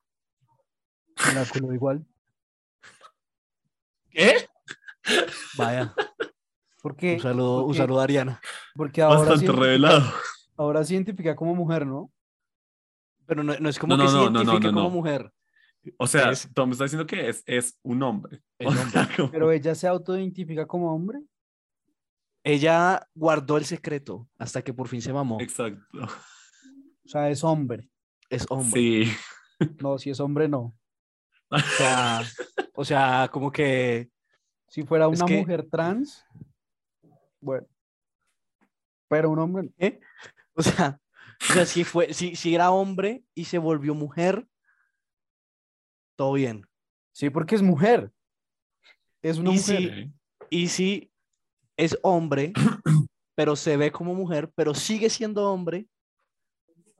Oráculo igual. ¿Qué? Vaya, Porque, un saludo, un saludo a Ariana. porque ahora, Bastante se identifica- revelado. ahora se identifica como mujer, ¿no? Pero no, no es como No, que no, se no, no, no, identifique no, como no. mujer. O sea, Es- Tom está diciendo que es, es un hombre. O hombre. sea, como- Pero ella se autoidentifica como hombre. Ella guardó el secreto hasta que por fin se mamó. Exacto. O sea, es hombre. Es hombre. Sí. No, si es hombre, no. O sea, o sea, como que Si fuera una que- mujer trans, bueno. Pero un hombre. ¿eh? O sea, o sea, si fue, si, si era hombre y se volvió mujer, todo bien. sí, porque es mujer. Es una Y mujer. si, y si es hombre, pero se ve como mujer, pero sigue siendo hombre,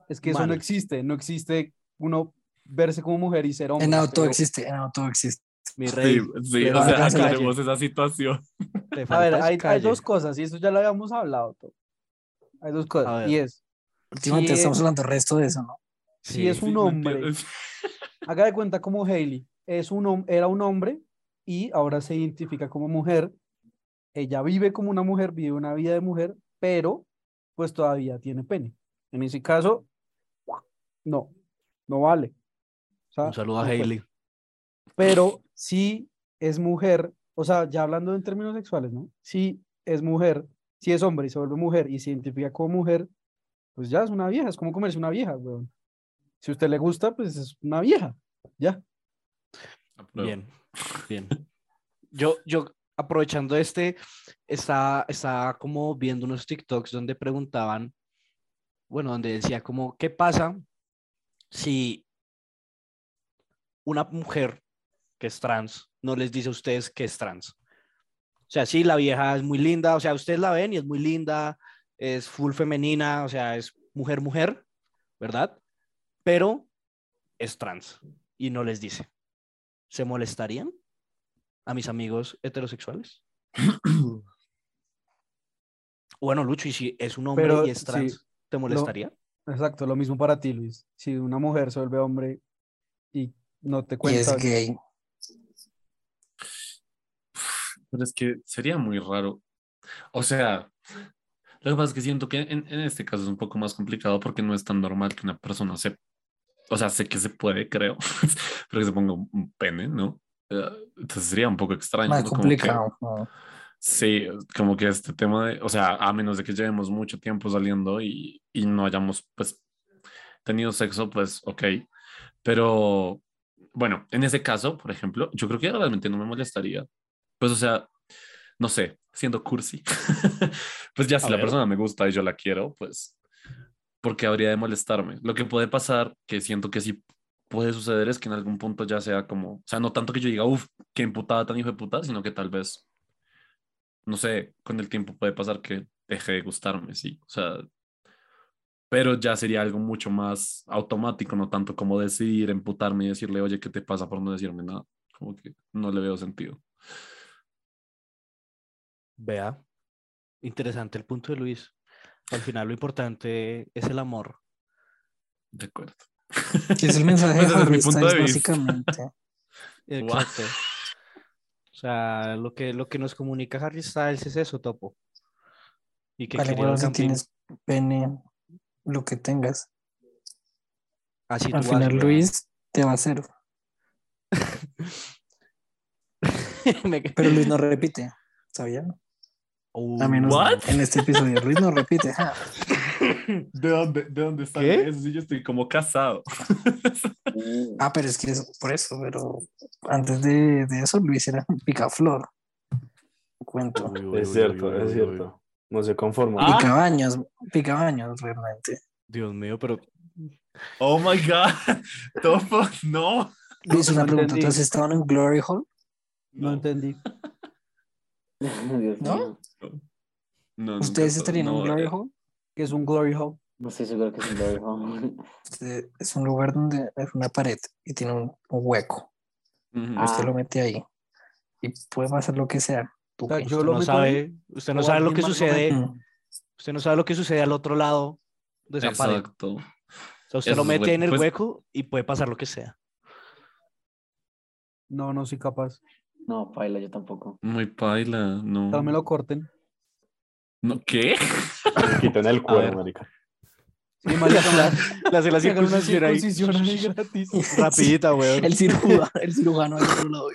Es que eso no existe. No existe uno verse como mujer y ser hombre. En auto pero- existe, en auto existe. mi Sí, rey. sí, le o sea, aclaremos esa situación. A ver, hay, hay dos cosas, y eso ya lo habíamos hablado. Hay dos A cosas. Y es, Últimamente Sí, estamos eh. hablando del resto de eso, ¿no? si Sí, es Sí, un ¿me hombre, haga de cuenta como Hailey, es un, era un hombre y ahora se identifica como mujer, ella vive como una mujer, vive una vida de mujer, pero pues todavía tiene pene. En ese caso, no, no vale. O sea, Un saludo a. Hailey. Pero si es mujer, o sea, ya hablando en términos sexuales, ¿no? Si es mujer, si es hombre y se vuelve mujer y se identifica como mujer, pues ya es una vieja, es como comerse una vieja, weón. Si a usted le gusta, pues es una vieja, ya. Bien, bien. Yo, yo aprovechando este, estaba, estaba como viendo unos TikToks donde preguntaban, bueno, donde decía como, ¿qué pasa si una mujer que es trans no les dice a ustedes que es trans? O sea, sí, la vieja es muy linda, o sea, ustedes la ven y es muy linda, es full femenina, o sea, es mujer, mujer, ¿verdad? Pero es trans y no les dice. ¿Se molestarían a mis amigos heterosexuales? Bueno, Lucho, y si es un hombre Pero, y es sí, trans, ¿te molestaría? Exacto, lo mismo para ti, Luis. Si una mujer se vuelve hombre y no te Y cuenta, es gay. Pero es que sería muy raro. O sea, lo que pasa es que siento que en, en este caso es un poco más complicado porque no es tan normal que una persona se... O sea, sé que se puede, creo, pero que se ponga un pene, ¿no? Eh, Entonces sería un poco extraño. Más ¿no? Como que- complicado. ¿no? Sí, como que este tema de, o sea, a menos de que llevemos mucho tiempo saliendo y, y no hayamos, pues, tenido sexo, pues, ok. Pero, bueno, en ese caso, por ejemplo, yo creo que realmente no me molestaría. Pues, o sea, no sé, siendo cursi, pues ya si A la ver. persona me gusta y yo la quiero, pues, ¿por qué habría de molestarme? Lo que puede pasar, que siento que sí puede suceder, es que en algún punto ya sea como, o sea, no tanto que yo diga, uff, qué imputada tan hijo de puta, sino que tal vez no sé, con el tiempo puede pasar que deje de gustarme, sí. O sea, pero ya sería algo mucho más automático, no tanto como decidir emputarme y decirle, oye, ¿qué te pasa por no decirme nada? Como que no le veo sentido. Vea, interesante el punto de Luis. Al final lo importante es el amor. De acuerdo. Que es el mensaje de ese es mi Harry punto de Styles, vista. básicamente. Exacto. O sea, lo que, lo que nos comunica Harry Styles es eso, Topo. Y que Vale, bueno, si tienes pene, lo que tengas. Así Al vas, final. Luis te va a cero. Pero Luis no repite. ¿Sabían? A menos What? en este episodio. Luis no repite. ja. ¿De dónde, de dónde está. Sí, yo estoy como casado. Mm, Ah, pero es que es por eso. Pero antes de, de eso, Luis era un picaflor. Cuento. uy, uy, Es cierto, uy, uy, es uy, cierto. No se conforma. Ah. Picabaños, picabaños, realmente. Dios mío, pero Oh my God. Topo, no. Luis, una no pregunta. ¿Tú entendí. has estado en un Glory Hall? no entendí. ¿No? mío. No, ¿Ustedes estarían en no, un Glory eh, Hall? Que es un glory hole. No estoy seguro que es un glory hole. Este, Es un lugar donde es una pared y tiene un, un hueco. Ah. Usted lo mete ahí y puede pasar lo que sea. ¿Tú O sea, qué? yo usted lo no sabe, usted no sabe lo que sucede, Mm. usted no sabe lo que sucede al otro lado de esa pared. Exacto. O sea, usted Eso lo mete bueno. en el Pues- hueco y puede pasar lo que sea. No, no soy capaz. No, paila, yo tampoco. Muy paila, no. Tal me lo corten. no. ¿Qué? Quiten el ver. cuero, marica. Sí, marica, Le hace la me hagan una circuncisión ahí. circuncisión ahí gratis. Rapidita, weón. El cirujano, el cirujano al otro lado.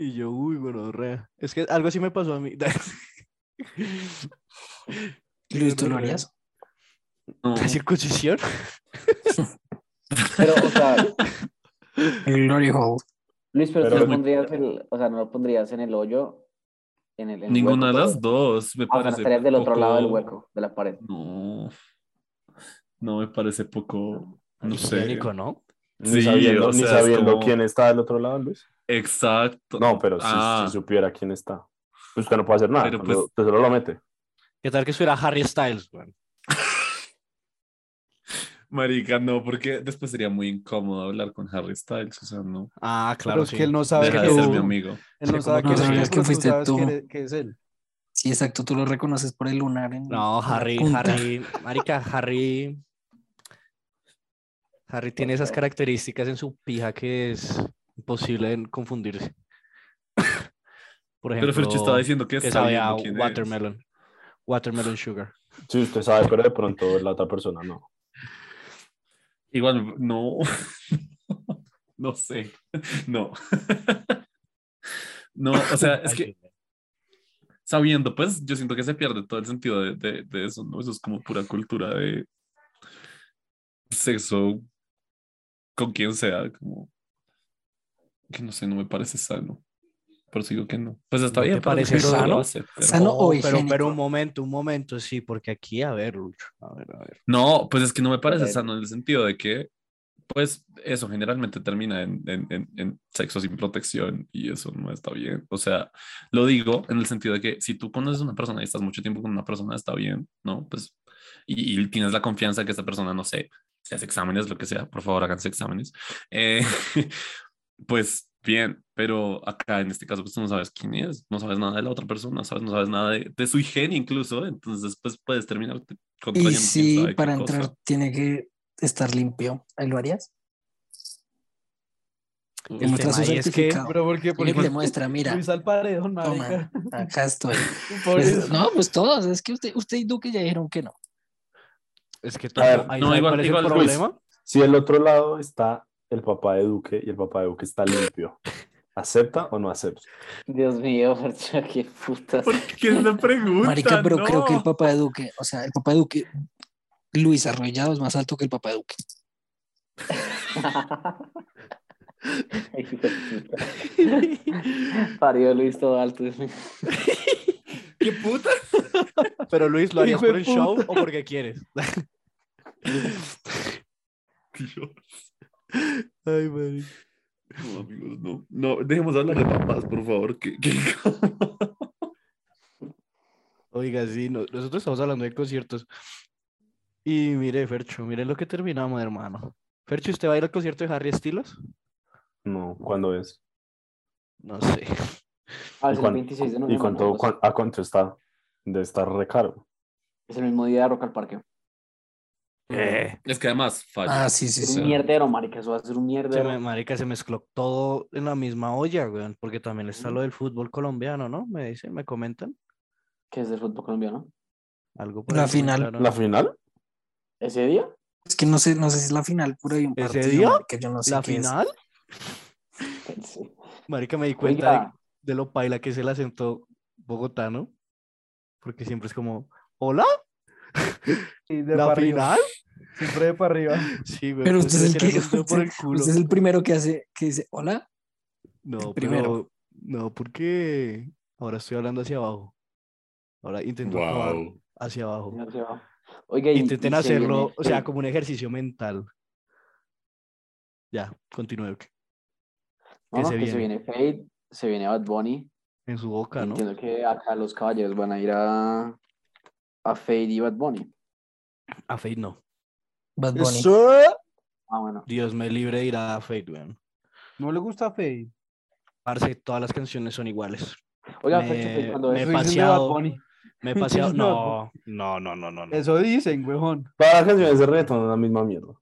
Y yo, uy, bueno, re. Es que algo así me pasó a mí. Luis, ¿tú lo harías? No. ¿La circuncisión? Pero, o sea, El Glory Hall. Luis, pero, Pero tú lo pondrías, el, o sea, no lo pondrías en el hoyo, en el, en Ninguna de las dos. Me Ah, o sea, parece estarías del otro lado del poco- hueco, de la pared. No. No me parece poco. No sé. ¿no? Ni Sí, sabiendo, o ni sea, sabiendo como- quién está del otro lado, Luis. Exacto. No, pero si, Ah. si supiera quién está. Pues usted no puede hacer nada. Pero, pues- usted solo lo mete. ¿Qué tal que estuviera Harry Styles, weón? Marica, no, porque después sería muy incómodo hablar con Harry Styles. O sea, no. Ah, Pero claro, es sí. que él no sabe Deja que de ser tú- mi amigo. Él no sabe que no tú, que pero fuiste tú. que que es él. Sí, exacto, tú lo reconoces por el lunar. En, No, Harry. Harry, marica, Harry. Harry tiene esas características en su pija que es imposible en confundirse. Por ejemplo, Pero Fercho estaba diciendo que, que está sabe a viendo quién es. watermelon. Watermelon sugar. Sí, usted sabe, pero de pronto la otra persona no. Igual, no. no sé. No. no, o sea, es que sabiendo, pues, yo siento que se pierde todo el sentido de, de, de eso, ¿no? Eso es como pura cultura de sexo con quien sea, como que no sé, no me parece sano. Por eso digo que no. Pues está ¿No te bien, pero parece sano? Sano o pero, un momento, un momento, sí, porque aquí, a ver, Lucho, a ver, a ver. No, pues es que no me parece sano en el sentido de que, pues, eso generalmente termina en, en, en, en sexo sin protección y eso no está bien. O sea, lo digo en el sentido de que si tú conoces a una persona y estás mucho tiempo con una persona, está bien, ¿no? Pues, y, y tienes la confianza que esta persona, no sé, se hace exámenes, lo que sea, por favor, háganse exámenes. Eh, pues, bien, pero acá en este caso, pues tú no sabes quién es, no sabes nada de la otra persona, ¿sabes? No sabes nada de, de su higiene incluso, entonces, pues, puedes terminar Y si para cosa. entrar tiene que estar limpio, ¿ahí lo harías? Demuestra su es que-. Pero Porque demuestra, mira, Luis al paredón, toma, acá estoy. Por Pues, eso. no, pues todos, es que usted, usted y Duque ya dijeron que no. Es que A ver, ahí no, igual- igual, el Luis. problema. Si del otro lado está el papá de Duque y el papá de Duque está limpio, ¿acepta o no acepta? Dios mío, Fercho, qué putas. ¿Por qué es la pregunta? Marica, pero creo que el papá de Duque, o sea, el papá de Duque, Luis Arrollado es más alto que el papá de Duque. Puta. Parió Luis todo alto. ¿Qué puta? Pero Luis, ¿lo harías por el show puta. o porque quieres? Dios. Ay, madre. No, amigos, no. No, dejemos hablar de papás, por favor. que que- Oiga, sí, no- nosotros estamos hablando de conciertos. Y mire, Fercho, mire lo que terminamos, hermano. Fercho, ¿usted va a ir al concierto de Harry Styles? No, ¿cuándo es? No sé. Ah, ¿Y, es el cuán- 26 de y noviembre. cuánto, ¿no? Pues, cuán- a cuánto está? De estar recaro. Es el mismo día de Rock al Parque. Eh, Es que además falla. Ah, sí, sí, Es sí. un mierdero, marica. Eso va a ser un se mierdero. me, marica, se mezcló todo en la misma olla, weón, porque también está lo del fútbol colombiano, ¿no? Me dicen, me comentan. ¿Qué es del fútbol colombiano? Algo por La ahí final. comentaron. ¿La final? ¿Ese día? Es que no sé, no sé si es la final, por ahí un ¿Ese partido, día? marica, yo no sé ¿La final? Sí. Marica, me di cuenta de, Oiga, de lo paila que es el acento bogotano. Porque siempre es como, ¿hola? Y de ¿La final? Siempre de para arriba. Sí, güey. Pero pues, usted es el que, por el culo. usted es el primero que hace, que dice, hola, No, primero. pero no, porque ahora estoy hablando hacia abajo. Ahora intento Wow. hacia abajo. se va. Oiga, y- Intenten y se hacerlo, viene o sea, como un ejercicio mental. Ya, continúe ok. No, no, que se que se viene. viene Fate, se viene Bad Bunny. en su boca, ¿no? Entiendo que acá los caballeros van a ir a, a Fade y Bad Bunny. A Fate no. Bad Bunny. Eso. Ah, bueno. Dios me libre de ir a Fate, weón. No le gusta Fade. Parce, todas las canciones son iguales. Oiga, Me- ¿cuándo me Bad paseado. Bunny. Me he paseado. No. No, no, no, no, no. Eso dicen, weón. Todas las canciones de reggaetón son la misma mierda.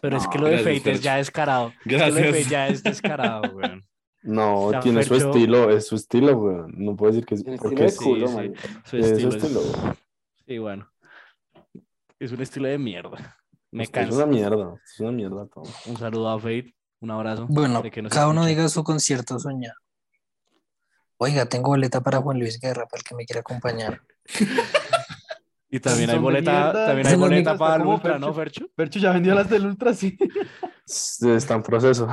Pero es que lo de Fate es ya descarado. Es que lo de Gracias. Fate ya es descarado, weón. No, sea, tiene su estilo, es su estilo, weón. No puedo decir que es porque estilo es, culo, sí. Su es su estilo es- estilo. Sí, bueno. Es un estilo de mierda. Me Es que es una mierda, es una mierda todo. Un saludo a Fate. Un abrazo. Bueno, que cada uno diga su concierto soñado. Oiga, tengo boleta para Juan Luis Guerra, para el que me quiera acompañar. Y también hay boleta, también hay boleta para el Ultra, ¿no, Fercho. Fercho? Ya vendió las del Ultra, sí. Está en proceso.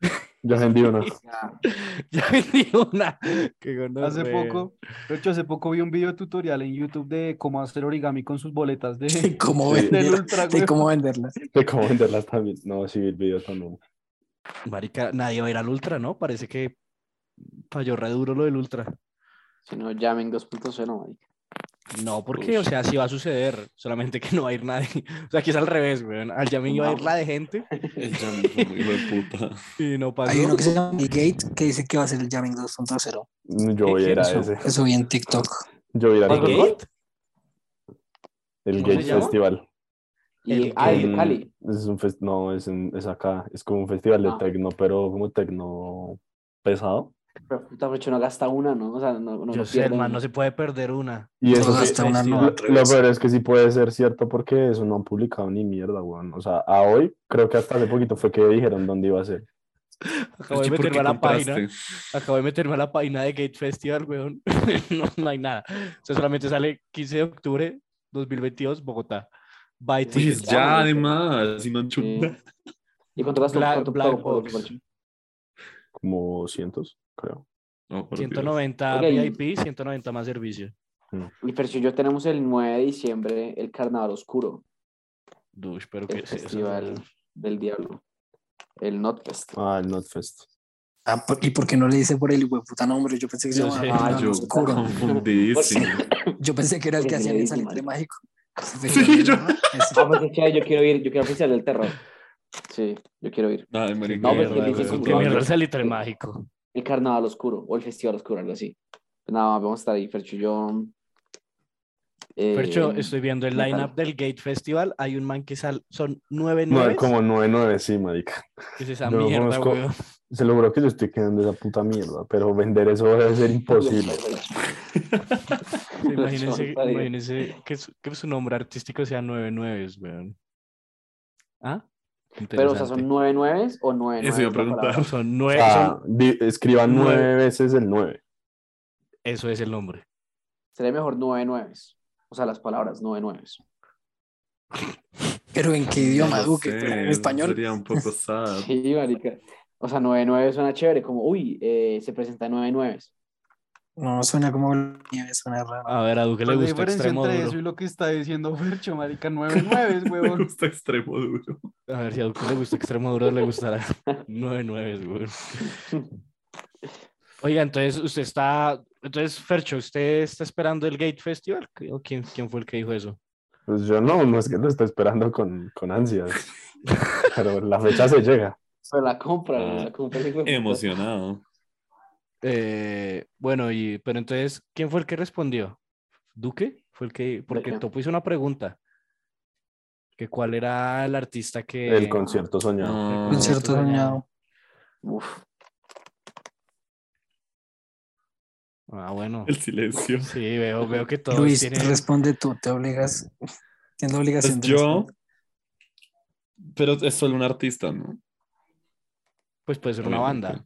Yo vendí una. Ya, Ya vendí una. Qué Hace poco, Percho, hace poco vi un video tutorial en YouTube de cómo hacer origami con sus boletas de, ¿Cómo, Sí. Ultra, de cómo venderlas? De cómo venderlas también. No, sí, vi el video también. Marica, nadie va a ir al Ultra, ¿no? Parece que falló re duro lo del Ultra. si no, llamen 2.0, marica. No, porque, o sea, sí va a suceder, solamente que no va a ir nadie. O sea, aquí es al revés, güey. Al Yamin iba a ir la de gente El Jamie fue muy de puta. y no pasó. Hay uno que se llama Bill Gate que dice que va a ser el Jamming 2.0. Yo voy a ir a ¿Quién ese. Eso vi en TikTok. Yo voy a ir ¿El al Gate? el ¿Cómo se Gate? Festival. Y, El ah, el En- de Cali. Es un fest no, es, en- es acá. Es como un festival de Ah. tecno, pero como tecno pesado. Pero puta, no gasta una, ¿no? O sea, no, no, Yo no sé, pierde man, una. no se puede perder una. Y eso No, sí- una no, lo, peor es que sí puede ser cierto porque eso no han publicado ni mierda, weón. O sea, a hoy, creo que hasta hace poquito fue que dijeron dónde iba a ser. Acabo de Fercho, ¿por meterme a la página. Acabo de meterme a la página de Gate Festival, weón. no, no hay nada. O sea, solamente sale 15 de octubre 2022, Bogotá. Buy Pues tickets. ya, además, si no han Sí. chutado. ¿Y cuánto gastó? Black- ¿Cuánto Black Box. Como cientos, creo. Dios. 190 Ok. VIP, 190 más servicio. Y Fercho y yo tenemos el 9 de diciembre el Carnaval Oscuro, Dush, pero que el sí, eso festival no- del diablo. El Notfest. Ah, el Notfest. Ah, ¿por- ¿Y por qué no le dice por el puta nombre? Yo pensé que se llamaba. Ah, yo Oscuro. confundidísimo. Yo pensé que era el que en dicen, Salitre. Mágico. Sí, yo- ¿no? Ah, pues es que yo quiero ir, yo quiero oficial del terror. Sí, yo quiero ir. No, pues, que dice weón, su qué nombre. El Carnaval Oscuro o el Festival Oscuro, algo así. Pues nada, vamos a estar ahí, Fercho y yo. eh, Fercho, estoy viendo el lineup del Gate Festival. Hay un man que sal, son nueve No, nueve. como 9-9, sí, marica. ¿Qué es esa Yo mierda, conozco. weón? Se lo juro que yo estoy quedando esa puta mierda, pero vender eso debe ser imposible. Imagínense, imagínense que, su, que su nombre artístico sea nueve nueves, weón. ¿Ah? Pero, o sea, ¿son nueve nueves o nueve Eso iba a nueves preguntar. Son O nueve, sea, son- di- escriban nueve. nueve veces el 9. eso es el nombre. Sería mejor nueve nueves. O sea, las palabras nueve nueves. Pero ¿en qué idioma, No Duque? sé, en español. Sería un poco sad. Sí, marica. O sea, nueve nueve suena chévere, como, uy, eh, se presenta nueve nueves. No, suena como nieve, suena raro. A ver, a Duque le ¿Cuál es la gusta diferencia extremo entre duro. eso y lo que está diciendo Fercho, marica? 9-9, Me huevón. gusta extremo duro. A ver, si a Duque le gusta extremo duro, le gustará nueve nueves, weón. Oiga, entonces usted está, entonces Fercho, ¿usted está esperando el Gate Festival? ¿O quién, quién fue el que dijo eso? Pues yo no, no es que lo estoy esperando con, con ansias. Pero la fecha se llega. Pero la compra, Ah, la compra. de puta. Emocionado. Eh, bueno, y, pero entonces, ¿quién fue el que respondió? ¿Duque? Fue el que, porque qué? Topo hizo una pregunta. Que cuál era el artista que... El concierto soñado. Ah, Concierto soñado. Uf, Ah, bueno. el silencio. Sí, veo, veo que todos Luis, tienen... responde tú, te obligas. Tienes la obligación Pues de yo, responder. pero es solo un artista, ¿no? Pues puede ser una banda.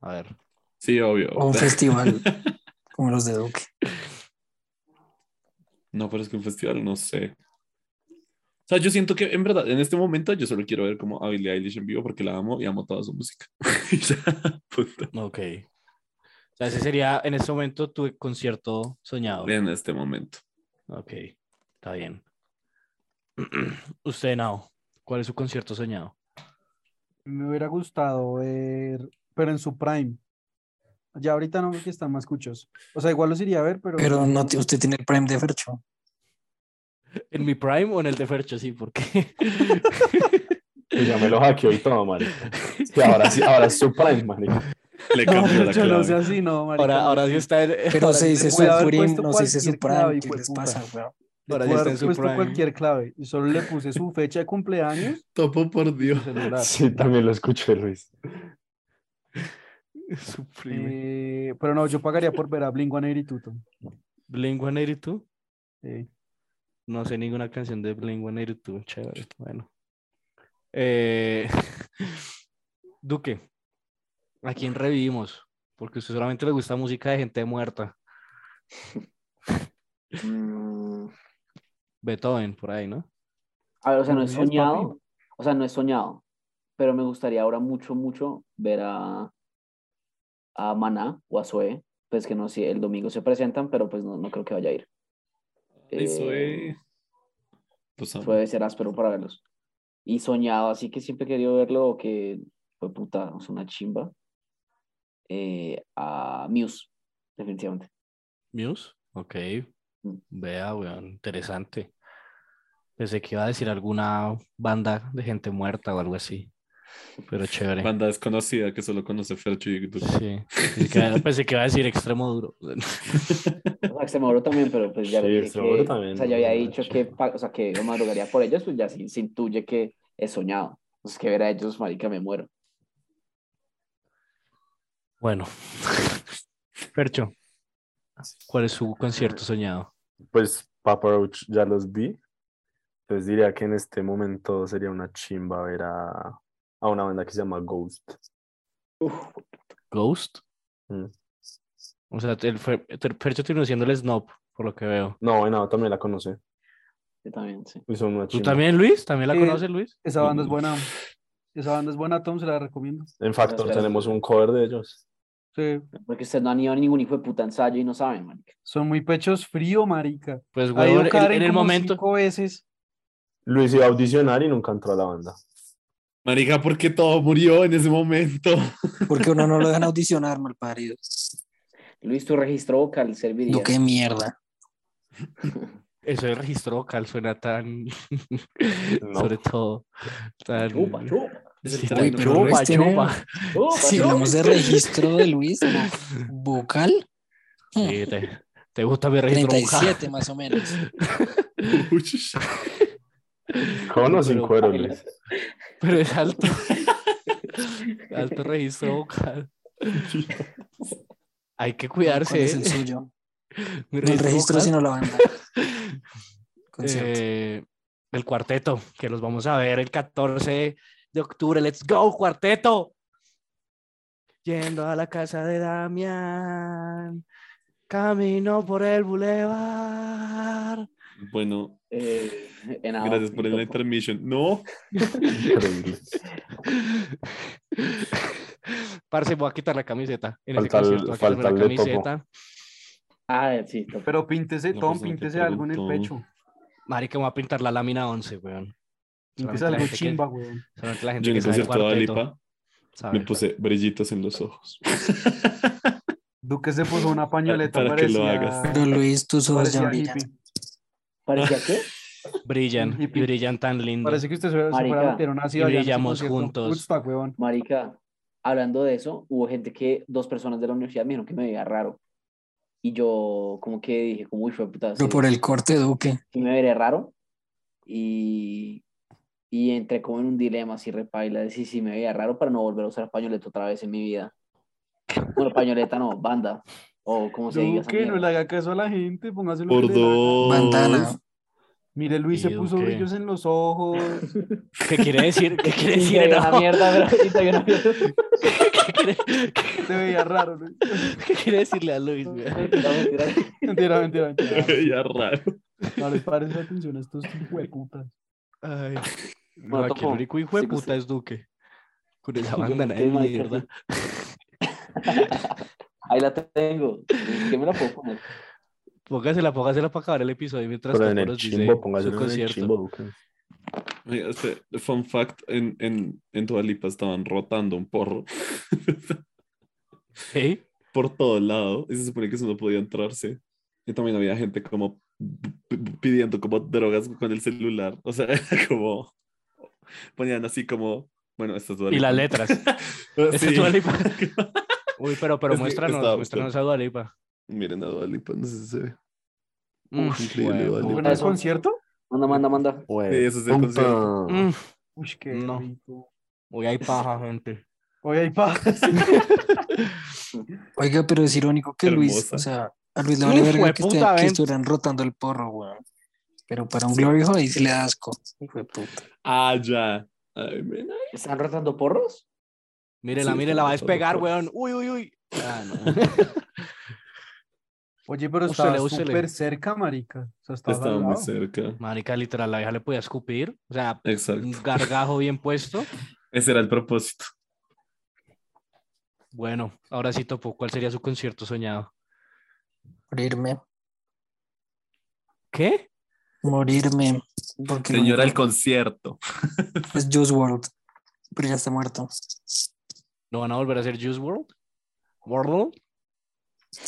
A ver. Sí, obvio. O un festival, como los de Duque. No, pero es que un festival, no sé. O sea, yo siento que en verdad, en este momento, yo solo quiero ver como a Billie Eilish en vivo porque la amo y amo toda su música. Ok. O sea, ese sería en este momento tu concierto soñado. En este momento. Ok, está bien. Usted, Nao, ¿cuál es su concierto soñado? Me hubiera gustado ver, pero en su prime. Ya ahorita no porque están más cuchos. O sea, igual los iría a ver, pero. Pero no, te- usted tiene el prime de Fercho. ¿En mi prime o en el de Fercho? Sí, porque. Y ya me lo hackeó y todo, marica. Y ahora sí, ahora es su prime, marica. Le No, cambió la yo no clave. sé así, no, marica, ahora, ahora sí está en. Pero ahora se dice Supreme, puesto no se dice Supreme. clave, ¿Qué de les puta. pasa, weón? Le Ahora está haber en su puesto prime. cualquier clave y solo le puse su fecha de cumpleaños Topo por Dios. Sí, también lo escuché, Luis. Eh, pero no, yo pagaría por ver a Blink 182. Blink 182. Sí. No sé ninguna canción de Blink 182. Chévere. Bueno. Eh, Duque, ¿a quién revivimos? Porque a usted solamente le gusta música de gente muerta. Mm, Beethoven, por ahí, ¿no? a ver, o sea, no es soñado. O sea, no es soñado. Pero me gustaría ahora mucho, mucho ver a, a Maná o a Zoe. Pues que no sé, el domingo se presentan, pero pues no, no creo que vaya a ir. Eh, es. Pues, amo. puede ser áspero para verlos. Y soñado, así que siempre he querido verlo, que fue puta, es una chimba. Eh, a Muse, definitivamente. Muse, ok. Mm. Vea, weón, interesante. Pensé que iba a decir alguna banda de gente muerta o algo así. Pero chévere. Banda desconocida que solo conoce Fercho y Duque. Sí. Pensé que, pensé que iba a decir extremo duro. O sea, Extremoduro también, pero pues ya Sí, dije que, también, o sea, ya había no, dicho que, o sea, que yo madrugaría por ellos, pues ya se, se intuye que he soñado. Entonces, que ver a ellos, marica, me muero. Bueno, Percho, ¿cuál es su concierto soñado? Pues Papa Roach ya los vi. Entonces diría que en este momento sería una chimba ver a, a una banda que se llama Ghost. ¿Ghost? Mm. O sea, el el Percho terminó siendo el snob, por lo que veo. No, bueno, también la conoce. Yo también, sí. Y son una ¿Tú también, Luis? ¿También la Sí. conoces, Luis? Esa banda es buena. Esa banda es buena, Tom, se la recomiendo. En Factor tenemos un cover de ellos. Sí, Porque ustedes no han ido a ningún hijo de puta ensayo y no saben, marica. son muy pechos frío, marica. Pues, huevón, en, el momento... cinco veces. Luis iba a audicionar y nunca entró a la banda. Marica, ¿por qué todo murió en ese momento? Porque uno no lo dejan audicionar, mal parido. Luis, tu registro vocal serviría. No, qué mierda. Eso de registro vocal suena tan... No. Sobre todo, tan... Chupa, chupa. Sí, Uy, pero chupa, Luis tiene- chupa. chupa, Si hablamos de registro de Luis, vocal, Sí, te, te gusta mi registro vocal. 37 más o menos. ¿Con o sin cuero, Luis? Pero es alto. alto registro vocal. Hay que ¿Cuál cuidarse. es el ¿eh? suyo? Mi No el registro, vocal. sino la banda. Eh, el cuarteto, que los vamos a ver el 14 de octubre. Let's go, cuarteto. Yendo a la casa de Damián. Camino por el bulevar. Bueno, Eh, en gracias por el intermission. No. Parce, voy a quitar la camiseta. En Falta ese el- concierto, voy a quitarme falta la de Topo. camiseta. Ah, sí, topo. Pero píntese, No, Tom, pues, píntese algo en el pecho. Marica, me voy a pintar la lámina 11, weón. Píntese algo gente que- chimba, weón. solamente la gente yo en que el sabe concierto de Alipa me puse brillitos en los ojos. Duque se puso una pañoleta Para que lo hagas. Pero Luis, tus ojos ya brillan. ¿Parecía qué? Brillan, y brillan tan lindo. Parece que usted se, fuera una y brillamos juntos. Woodstock, weón. Marica, hablando de eso, hubo gente que, dos personas de la universidad me dijeron que me veía raro. Y yo como que dije, como, uy, fue puta. Pero sí, por el corte, Duque. sí me veré raro. Y, y entré como en un dilema así repaila de si sí, me veía raro para no volver a usar pañoleta otra vez en mi vida. Bueno, pañoleta no, banda. O como se diga. Duque, no le haga caso a la gente, póngase Por que dos. Bandana. Mire, Luis se puso Duque. brillos en los ojos. ¿Qué quiere decir? ¿Qué quiere decir? te veía una mierda, sí, te veía una mierda. ¿Qué quiere, qué- Se veía raro, Luis. qué quiere decirle a Luis? güey? Mentira, mentira. Mentira, mentira, mentira. ya raro. No les pares atención a estos hueputas. Ay, no, Bueno, aquí el único hijo de puta sí. es Duque. Con esa bandana Qué de mierda. Ahí la tengo. ¿Qué me la puedo poner? Póngasela, póngasela para acabar el episodio mientras Pero en el chimbo, su póngaselo en el concierto. chimbo, Duque. Oiga, este, fun fact, en, en, en Dua Lipa estaban rotando un porro ¿Eh? por todo lado y se supone que eso no podía entrarse. Y también había gente como pidiendo como drogas con el celular. O sea, como ponían así como, bueno, esto es Dua Y las letras. Es sí. Dua Lipa. Uy, pero, pero Es muéstranos, muéstranos a Dualipa. Miren a Dua Lipa, no sé si se ve. Mm, increíble, huevo. Dua Lipa. ¿En el Eso. concierto? Manda, manda, manda. Sí, ese es el Puta. concierto. Mm, Uy, qué No. rico. Uy, hay paja, gente. Oye, ahí pa. Oiga, pero es irónico que Luis, o sea, a Luis le vale Uf, verga que, esté- que estuvieran rotando el porro, weón. Pero para un Glory Hole ahí sí le da asco. Hijo de puta. Ah, ya. Ay. ¿Están rotando porros? Mírela, Sí, mírela, va a despegar, weón. Uy, uy, uy. Ah, no. Oye, pero úsele. súper cerca, marica. O sea, Estaba muy cerca. Marica, literal, la vieja le podía escupir. O sea, Exacto. un gargajo bien puesto. Ese era el propósito. Bueno, ahora sí topo. ¿Cuál sería su concierto soñado? Morirme, ¿Qué? morirme. Porque Señora, el concierto. es Juice World, pero ya está muerto. ¿No van a volver a hacer Juice World? ¿World?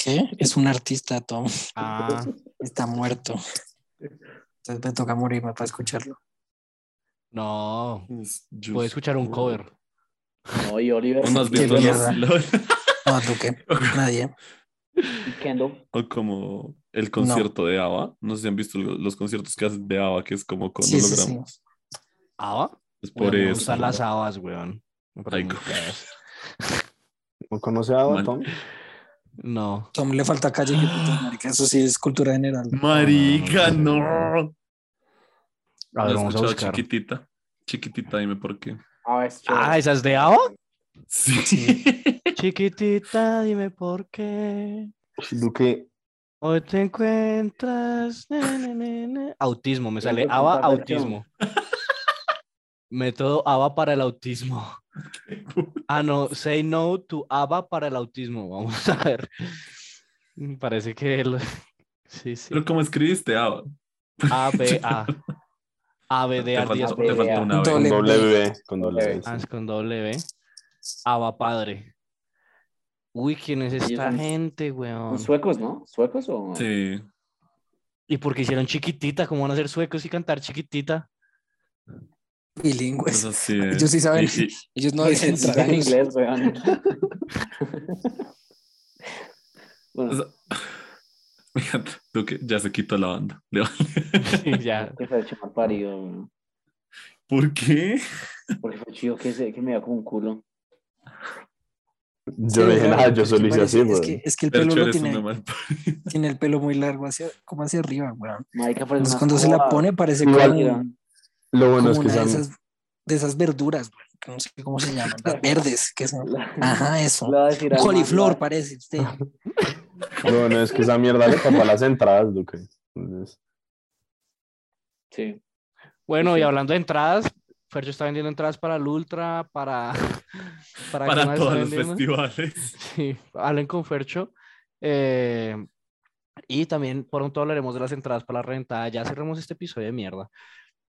¿Qué? Es un artista, Tom. Ah, Está muerto. Entonces me toca morirme para escucharlo. no. Es Puedo escuchar un cover. No, y Oliver. ¿O no has Qué visto los, No, Duque, nadie. Y Kendall. o como el concierto de ABBA? No sé si han visto lo- los conciertos que hacen de ABBA, que es como con Sí, sí, sí. hologramas. ¿Ava? Es por me eso. gustan las habas, weón. Me. ¿No conoce a Man. Tom? No. Tom le falta calle, marica, eso sí es cultura general. Marica, no. A ver, vamos a buscar. chiquitita. Chiquitita, dime por qué. Ah, es. Ah, ¿esa es de Ava? Sí. Chiquitita, dime por qué. Duque, Hoy te encuentras. ne, ne, ne, ne. Autismo, me sale ABA autismo. Método ABA para el autismo. Ah, no, say no to ABA para el autismo. Vamos a ver. Parece que él. Sí, sí. Pero ¿cómo escribiste? Ah, A, B, A. A, B, D, te A, falta, 10. A, te A. una con B, con doble Doble B. B. Ah, es con doble B. ABA padre. Uy, ¿quién es esta son- gente, Son weón? suecos, ¿no? ¿Suecos o...? Sí. ¿Y por qué hicieron chiquitita? ¿Cómo van a ser suecos y cantar chiquitita? Bilingües. Eso sí. Ellos sí saben. Y- y- Ellos no dicen sí extraños. inglés, weón. bueno, o sea, ya se quitó la banda. Sí, ya. que fue hecho mal parido. ¿Por qué? Porque fue chido que, se, que me da como un culo. Yo no dije nada, yo Es que solo hice así, parece- es weón. que, es que el pelo lo tiene, tiene el pelo muy largo hacia, como hacia arriba, parece Entonces cuando se la pone parece Igual- como, Lo bueno como es que una de esa- esas, de esas verduras, que no sé cómo se llaman, las verdes, que son. Ajá, eso. Coliflor parece usted. lo bueno es que esa mierda le tapa las entradas, Duque. Entonces, Sí. Bueno, y Sí. hablando de entradas, Fercho está vendiendo entradas para el Ultra, para... ¿Para, Para todos los festivales. Sí, hablen con Fercho. Eh, y también pronto hablaremos de las entradas para la renta. Ya cerramos este episodio de mierda.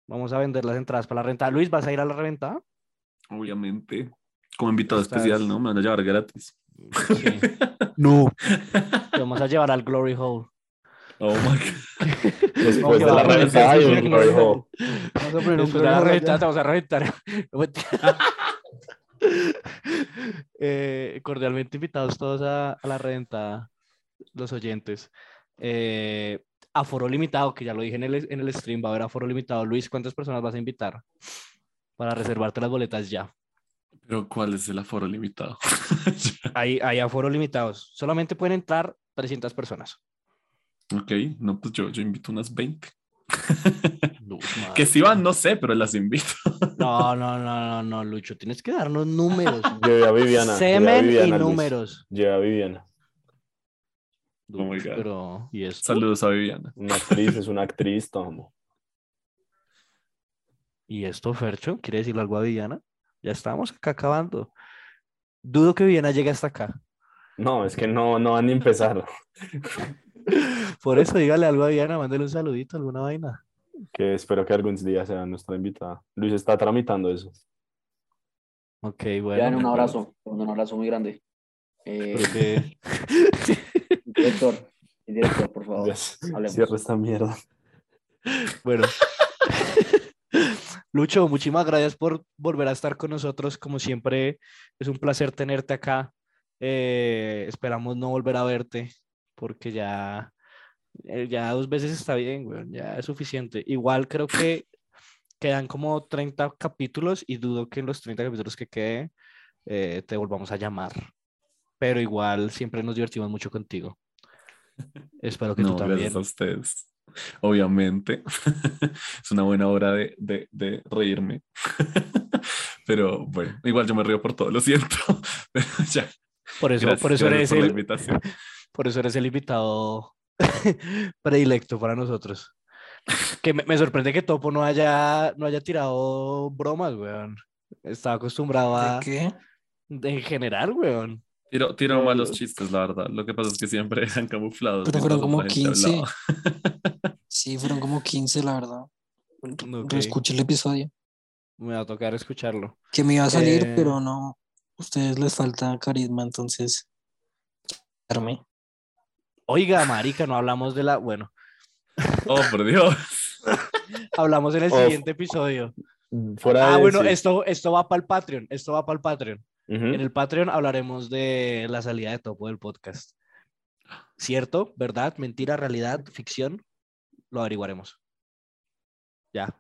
Vamos a vender las entradas para la renta. Luis, ¿vas a ir a la reventa? Obviamente. Como invitado Estás- especial, ¿no? Me van a llevar gratis. Sí. No. Te vamos a llevar al Glory Hole. Oh my God. después de la a poner reventa hay Glory un Glory Hole. Hole. Vamos a poner un ya. te vamos a mentira. Eh, cordialmente invitados todos a, a la reventa, los oyentes. Eh, aforo limitado, que ya lo dije en el, en el stream, va a haber aforo limitado. Luis, ¿cuántas personas vas a invitar para reservarte las boletas ya? Pero ¿cuál es el aforo limitado? Hay, hay aforo limitados. Solamente pueden entrar 300 personas. ok, no, pues yo, yo invito unas 20. Luz, Que si van, no sé, pero las invito. No, no, no, no, no, Lucho. Tienes que darnos números. Llevé a Viviana. a Semen y Viviana, Luis. números. Llevé a Viviana. Oh my God. pero, ¿y esto? Saludos a Viviana. Una actriz, es una actriz, Tomo. ¿Y esto, Fercho? ¿Quiere decirle algo a Viviana? Ya estamos acá acabando. Dudo que Viviana llegue hasta acá. No, es que no, no van ni a empezar. Por eso dígale algo a Viviana, mándale un saludito, alguna vaina. Que espero que algún día sea nuestra invitada. Luis está tramitando eso. Ok, Ya, bueno. un abrazo. Un abrazo muy grande. Eh, Creo que- director, director, por favor. Hablemos. Cierra esta mierda. Bueno. Lucho, muchísimas gracias por volver a estar con nosotros. Como siempre, es un placer tenerte acá. Eh, esperamos no volver a verte porque ya, eh, ya dos veces está bien, weón, ya es suficiente. Igual creo que quedan como 30 capítulos y dudo que en los 30 capítulos que quede eh, te volvamos a llamar. Pero igual siempre nos divertimos mucho contigo. Espero que No, tú también. gracias a ustedes. Obviamente. es una buena hora de, de, de reírme. Pero bueno, igual yo me río por todo, lo siento. Pero ya. Por eso, Gracias, por eso eres por la el, invitación. Por eso eres el invitado predilecto para nosotros. Que me, me sorprende que Topo no haya, no haya tirado bromas, weón. Estaba acostumbrado a... ¿De qué? En general, weón. Tiro, tiro malos chistes, la verdad. Lo que pasa es que siempre eran camuflados. Pero fueron como otra gente 15. hablaba. Sí, fueron como 15, la verdad. Ok. Escuché el episodio. Me va a tocar escucharlo. Que me iba a salir, Eh. pero no. Ustedes les falta carisma, entonces. Oiga, marica, no hablamos de la... Bueno, Oh, por Dios. hablamos en el siguiente episodio. Fuera Ah, de bueno, esto, esto va para el Patreon. Esto va para el Patreon. En el Patreon hablaremos de la salida de Topo del podcast. ¿Cierto? ¿Verdad? ¿Mentira? ¿Realidad? ¿Ficción? Lo averiguaremos. Ya.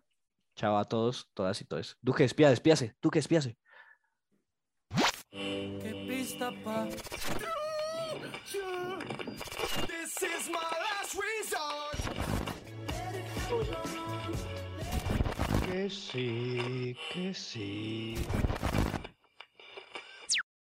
Chao a todos, todas y todos. Duque, espía, espíase. Duque, espíase. ¿Qué pista pa? Que sí, que sí.